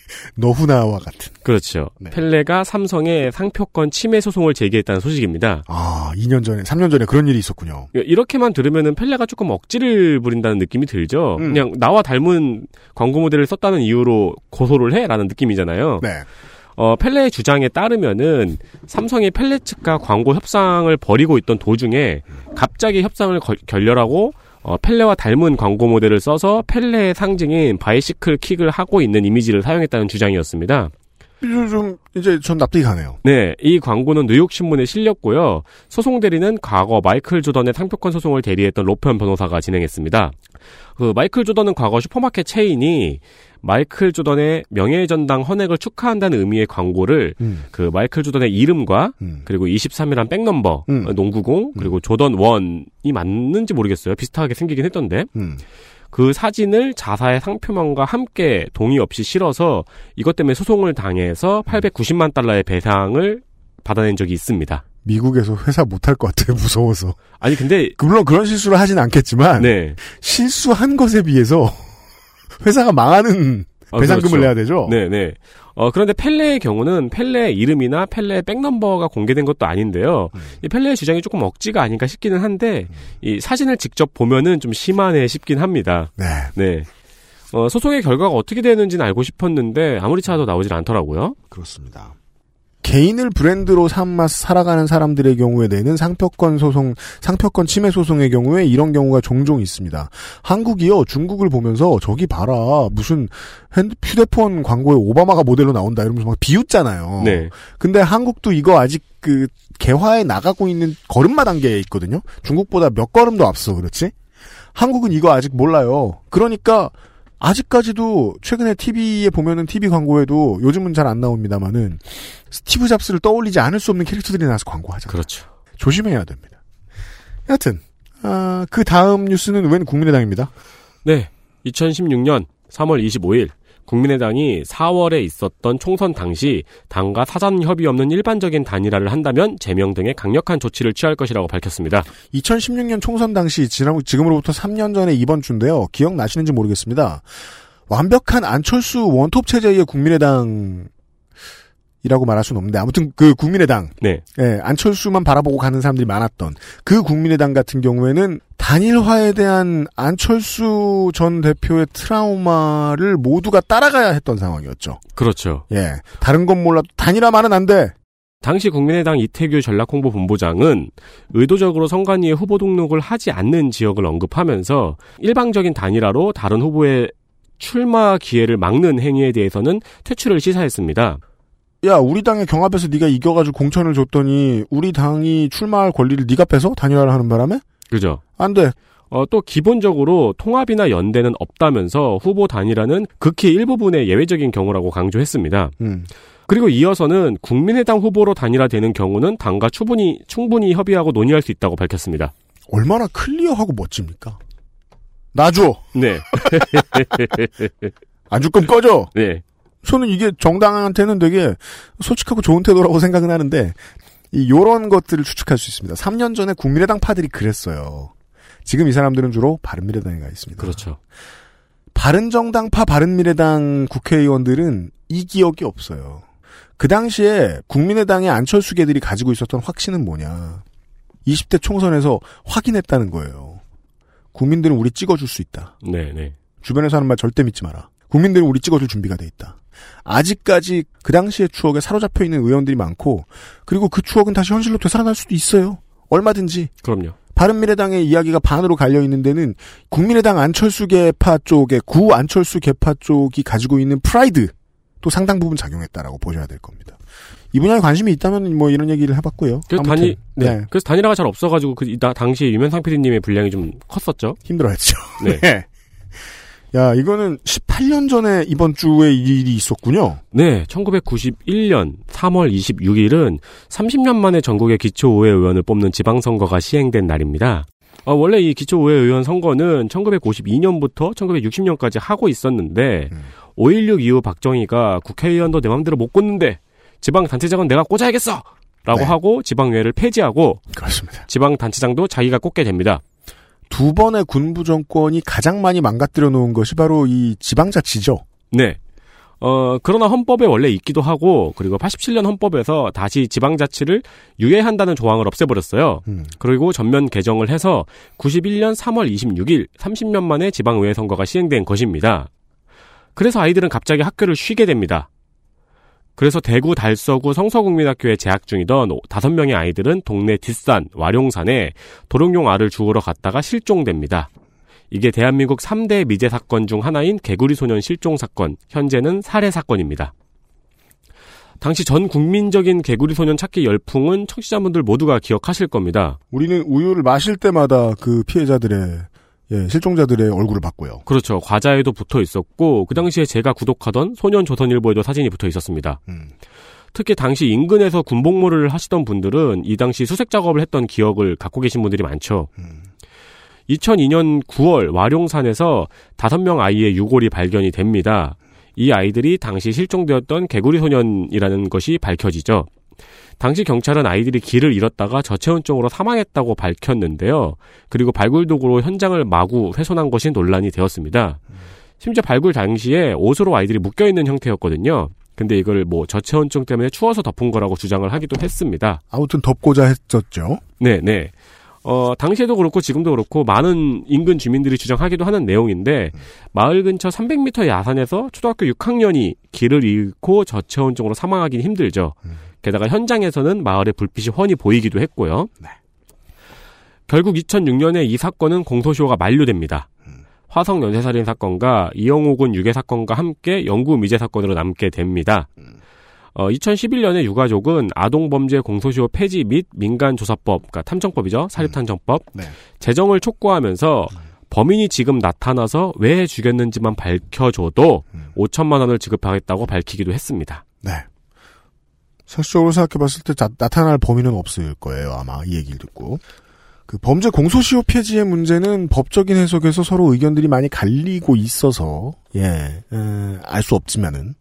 너후나와 같은. 그렇죠. 펠레가 삼성의 상표권 침해 소송을 제기했다는 소식입니다. 아, 2년 전에, 3년 전에 그런 일이 있었군요. 이렇게만 들으면은 펠레가 조금 억지를 부린다는 느낌이 들죠. 음. 그냥 나와 닮은 광고 모델을 썼다는 이유로 고소를 해라는 느낌이잖아요. 네. 어, 펠레의 주장에 따르면은 삼성이 펠레 측과 광고 협상을 벌이고 있던 도중에 갑자기 협상을 거- 결렬하고 어, 펠레와 닮은 광고 모델을 써서 펠레의 상징인 바이시클 킥을 하고 있는 이미지를 사용했다는 주장이었습니다. 좀, 좀 이제 전 납득이 가네요. 네, 이 광고는 뉴욕 신문에 실렸고요. 소송 대리는 과거 마이클 조던의 상표권 소송을 대리했던 로펌 변호사가 진행했습니다. 그 마이클 조던은 과거 슈퍼마켓 체인이 마이클 조던의 명예전당 헌액을 축하한다는 의미의 광고를 그 마이클 조던의 이름과 그리고 23이란 백넘버, 음. 어, 농구공 그리고 조던 원이 맞는지 모르겠어요. 비슷하게 생기긴 했던데. 음. 그 사진을 자사의 상표명과 함께 동의 없이 실어서 이것 때문에 소송을 당해서 890만 달러의 배상을 받아낸 적이 있습니다. 미국에서 회사 못할 것 같아요. 무서워서. 아니 근데 물론 그런 실수를 하진 않겠지만 네. 실수한 것에 비해서 회사가 망하는 아, 배상금을 그렇죠. 내야 되죠. 네, 네. 어, 그런데 펠레의 경우는 펠레의 이름이나 펠레의 백넘버가 공개된 것도 아닌데요. 음. 이 펠레의 주장이 조금 억지가 아닌가 싶기는 한데, 이 사진을 직접 보면은 좀 심하네 싶긴 합니다. 네. 네. 어, 소송의 결과가 어떻게 되는지는 알고 싶었는데, 아무리 찾아도 나오질 않더라고요. 그렇습니다. 개인을 브랜드로 삼아 살아가는 사람들의 경우에 내는 상표권 소송, 상표권 침해 소송의 경우에 이런 경우가 종종 있습니다. 한국이요, 중국을 보면서 저기 봐라, 무슨 핸드, 휴대폰 광고에 오바마가 모델로 나온다 이러면서 막 비웃잖아요. 네. 근데 한국도 이거 아직 그 개화에 나가고 있는 걸음마 단계에 있거든요. 중국보다 몇 걸음도 앞서 그렇지? 한국은 이거 아직 몰라요. 그러니까 아직까지도 최근에 TV에 보면은 TV 광고에도 요즘은 잘 안 나옵니다만은 스티브 잡스를 떠올리지 않을 수 없는 캐릭터들이 나와서 광고하잖아요. 그렇죠. 조심해야 됩니다. 여하튼 아, 그 다음 뉴스는 웬 국민의당입니다. 네. 2016년 3월 25일 국민의당이 4월에 있었던 총선 당시 당과 사전 협의 없는 일반적인 단일화를 한다면 제명 등의 강력한 조치를 취할 것이라고 밝혔습니다. 2016년 총선 당시 지난 지금으로부터 3년 전에 이번 주인데요. 기억나시는지 모르겠습니다. 완벽한 안철수 원톱 체제의 국민의당 이라고 말할 수는 없는데 아무튼 그 국민의당 네. 예, 안철수만 바라보고 가는 사람들이 많았던 그 국민의당 같은 경우에는 단일화에 대한 안철수 전 대표의 트라우마를 모두가 따라가야 했던 상황이었죠. 그렇죠. 예. 다른 건 몰라도 단일화만은 안 돼. 당시 국민의당 이태규 전략홍보본부장은 의도적으로 선관위에 후보 등록을 하지 않는 지역을 언급하면서 일방적인 단일화로 다른 후보의 출마 기회를 막는 행위에 대해서는 퇴출을 시사했습니다. 야, 우리 당의 경합에서 네가 이겨가지고 공천을 줬더니 우리 당이 출마할 권리를 네가 빼서 단일화를 하는 바람에 그죠? 안 돼. 어, 또 기본적으로 통합이나 연대는 없다면서 후보 단일화는 극히 일부분의 예외적인 경우라고 강조했습니다. 음. 그리고 이어서는 국민의당 후보로 단일화되는 경우는 당과 충분히 충분히 협의하고 논의할 수 있다고 밝혔습니다. 얼마나 클리어하고 멋집니까? 놔줘. 네. 안 줄 거면 꺼져. 네. 저는 이게 정당한테는 되게 솔직하고 좋은 태도라고 생각은 하는데 이 요런 것들을 추측할 수 있습니다. 3년 전에 국민의당 파들이 그랬어요. 지금 이 사람들은 주로 바른미래당에 가 있습니다. 그렇죠. 바른정당파 바른미래당 국회의원들은 이 기억이 없어요. 그 당시에 국민의당의 안철수계들이 가지고 있었던 확신은 뭐냐. 20대 총선에서 확인했다는 거예요. 국민들은 우리 찍어줄 수 있다. 네, 네. 주변에서 하는 말 절대 믿지 마라. 국민들은 우리 찍어줄 준비가 돼 있다. 아직까지 그 당시의 추억에 사로잡혀 있는 의원들이 많고, 그리고 그 추억은 다시 현실로 되살아날 수도 있어요. 얼마든지. 그럼요. 바른미래당의 이야기가 반으로 갈려 있는 데는 국민의당 안철수 계파 쪽에 구 안철수 계파 쪽이 가지고 있는 프라이드 또 상당 부분 작용했다라고 보셔야 될 겁니다. 이 분야에 관심이 있다면 뭐 이런 얘기를 해봤고요. 그래서 아무튼, 단위, 네. 그래서 단일화가 잘 없어가지고 그 이- 나- 당시 유면상 PD님의 분량이 좀 컸었죠. 힘들어했죠. 네. 네. 야, 이거는 18년 전에 이번 주에 이 일이 있었군요. 네, 1991년 3월 26일은 30년 만에 전국의 기초의회 의원을 뽑는 지방선거가 시행된 날입니다. 어, 원래 이 기초의회 의원 선거는 1952년부터 1960년까지 하고 있었는데 5.16 이후 박정희가 국회의원도 내 맘대로 못 꽂는데 지방단체장은 내가 꽂아야겠어! 라고 하고 지방의회를 폐지하고 그렇습니다. 지방단체장도 자기가 꽂게 됩니다. 두 번의 군부 정권이 가장 많이 망가뜨려 놓은 것이 바로 이 지방자치죠. 네. 어, 그러나 헌법에 원래 있기도 하고, 그리고 87년 헌법에서 다시 지방자치를 유예한다는 조항을 없애버렸어요. 그리고 전면 개정을 해서 91년 3월 26일, 30년 만에 지방의회 선거가 시행된 것입니다. 그래서 아이들은 갑자기 학교를 쉬게 됩니다. 그래서 대구 달서구 성서국민학교에 재학 중이던 다섯 명의 아이들은 동네 뒷산, 와룡산에 도롱뇽 알을 주우러 갔다가 실종됩니다. 이게 대한민국 3대 미제 사건 중 하나인 개구리 소년 실종 사건, 현재는 살해 사건입니다. 당시 전 국민적인 개구리 소년 찾기 열풍은 청취자분들 모두가 기억하실 겁니다. 우리는 우유를 마실 때마다 그 피해자들의 예, 실종자들의 얼굴을 봤고요. 그렇죠. 과자에도 붙어 있었고 그 당시에 제가 구독하던 소년 조선일보에도 사진이 붙어 있었습니다. 특히 당시 인근에서 군복무를 하시던 분들은 이 당시 수색 작업을 했던 기억을 갖고 계신 분들이 많죠. 2002년 9월 와룡산에서 5명 아이의 유골이 발견이 됩니다. 이 아이들이 당시 실종되었던 개구리 소년이라는 것이 밝혀지죠. 당시 경찰은 아이들이 길을 잃었다가 저체온증으로 사망했다고 밝혔는데요. 그리고 발굴 도구로 현장을 마구 훼손한 것이 논란이 되었습니다. 심지어 발굴 당시에 옷으로 아이들이 묶여 있는 형태였거든요. 근데 이걸 뭐 저체온증 때문에 추워서 덮은 거라고 주장을 하기도 했습니다. 아무튼 덮고자 했었죠. 네, 네. 어, 당시에도 그렇고 지금도 그렇고 많은 인근 주민들이 주장하기도 하는 내용인데 마을 근처 300m 야산에서 초등학교 6학년이 길을 잃고 저체온증으로 사망하기는 힘들죠. 게다가 현장에서는 마을의 불빛이 훤히 보이기도 했고요. 결국 2006년에 이 사건은 공소시효가 만료됩니다. 화성 연쇄살인 사건과 이영호군 유괴 사건과 함께 영구 미제 사건으로 남게 됩니다. 어, 2011년에 유가족은 아동범죄 공소시효 폐지 및 민간조사법, 그러니까 탐정법이죠. 사립탐정법. 제정을 촉구하면서 범인이 지금 나타나서 왜 죽였는지만 밝혀줘도 5천만 원을 지급하겠다고 밝히기도 했습니다. 네. 사실적으로 생각해봤을 때 자- 나타날 범인은 없을 거예요. 아마 이 얘기를 듣고. 그 범죄 공소시효 폐지의 문제는 법적인 해석에서 서로 의견들이 많이 갈리고 있어서 예, 알 수 없지만은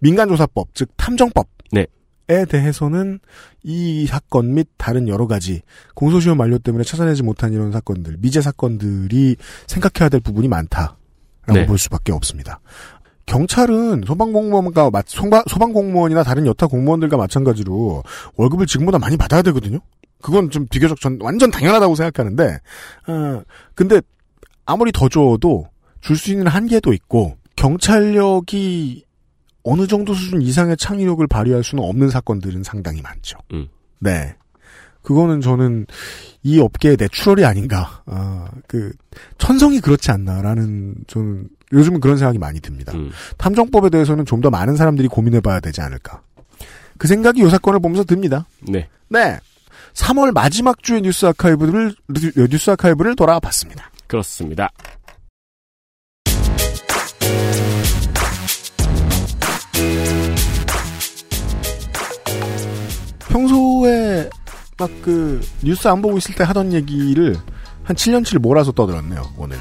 민간조사법 즉 탐정법 네. 에 대해서는 이 사건 및 다른 여러 가지 공소시효 만료 때문에 찾아내지 못한 이런 사건들 미제 사건들이 생각해야 될 부분이 많다라고 네. 볼 수밖에 없습니다. 경찰은 소방공무원과 소방공무원이나 다른 여타 공무원들과 마찬가지로 월급을 지금보다 많이 받아야 되거든요. 그건 좀 비교적 전 완전 당연하다고 생각하는데, 어, 근데 아무리 더 줘도 줄 수 있는 한계도 있고 경찰력이 어느 정도 수준 이상의 창의력을 발휘할 수는 없는 사건들은 상당히 많죠. 음. 네. 그거는 저는 이 업계의 natural이 아닌가. 아, 그, 천성이 그렇지 않나라는, 저는 요즘은 그런 생각이 많이 듭니다. 탐정법에 대해서는 좀 더 많은 사람들이 고민해봐야 되지 않을까. 그 생각이 이 사건을 보면서 듭니다. 네. 네. 3월 마지막 주의 뉴스 아카이브를, 뉴스 아카이브를 돌아봤습니다. 그렇습니다. 평소에 막 그 뉴스 안 보고 있을 때 하던 얘기를 한 7년치를 몰아서 떠들었네요, 오늘.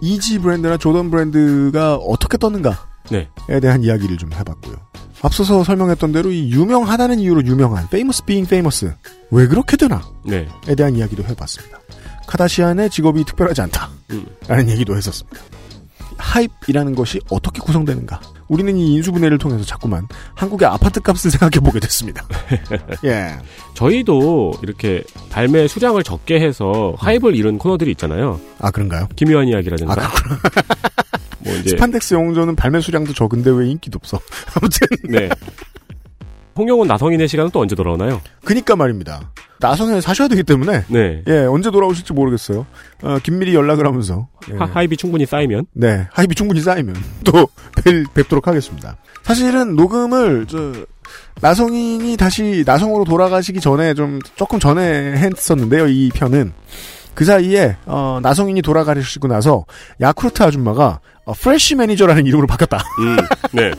이지 브랜드나 조던 브랜드가 어떻게 떴는가에 네. 대한 이야기를 좀 해봤고요. 앞서서 설명했던 대로 이 유명하다는 이유로 유명한 famous being famous 왜 그렇게 되나? 네. 에 대한 이야기도 해봤습니다. 카다시안의 직업이 특별하지 않다. 음. 라는 얘기도 했었습니다. 하입이라는 것이 어떻게 구성되는가? 우리는 이 인수분해를 통해서 자꾸만 한국의 아파트 값을 생각해 보게 됐습니다. 예. 저희도 이렇게 발매 수량을 적게 해서 하입을 이룬 코너들이 있잖아요. 아, 그런가요? 김요한 이야기라든가. 아, 뭐 이제 스판덱스 영조는 발매 수량도 적은데 왜 인기도 없어? 아무튼. 네. 홍영훈 나성인의 시간은 또 언제 돌아오나요? 그니까 말입니다. 나선에 사셔야 되기 때문에. 네. 예, 언제 돌아오실지 모르겠어요. 어, 긴밀히 연락을 하면서. 예. 하, 하입이 충분히 쌓이면. 네, hype이 충분히 쌓이면 또 뵐, 뵙도록 하겠습니다. 사실은 녹음을 저 나성인이 다시 나성으로 돌아가시기 전에 좀 조금 전에 했었는데요. 이 편은 그 사이에 어, 나성인이 돌아가시고 나서 야쿠르트 아줌마가 어, fresh manager라는 이름으로 바뀌었다. 음, 네.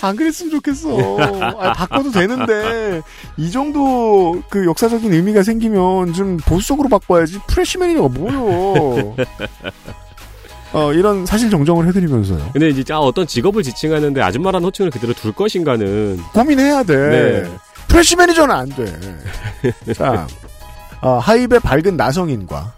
안 그랬으면 좋겠어. 아, 바꿔도 되는데 이 정도 그 역사적인 의미가 생기면 좀 보수적으로 바꿔야지. fresh manager가 뭐요? 어, 이런 사실 정정을 해드리면서요. 근데 이제 아, 어떤 직업을 지칭하는데 아줌마라는 호칭을 그대로 둘 것인가는 고민해야 돼. 네. 프레쉬 매니저는 안 돼. 자, 어, 하입의 밝은 나성인과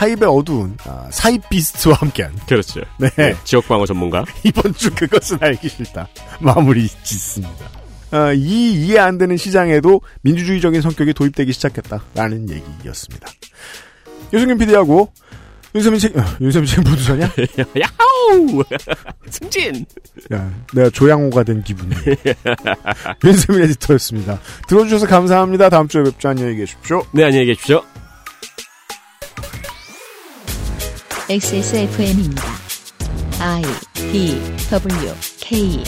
하입의 어두운 아, 사이비스트와 함께한 그렇죠. 네. 지역 방어 전문가. 이번 주 그것은 알기 싫다. 마무리 짓습니다. 어, 이 이해 안 되는 시장에도 민주주의적인 성격이 도입되기 시작했다라는 얘기였습니다. 유승균 PD하고 윤세민 책, 어, 윤세민 책 부두서냐? 야호! 승진! 야, 내가 조양호가 된 기분이에요. 윤세민 에디터였습니다. 들어주셔서 감사합니다. 다음 주에 뵙죠. 안녕히 계십시오. 네, 안녕히 계십시오. XSFM입니다. I D W K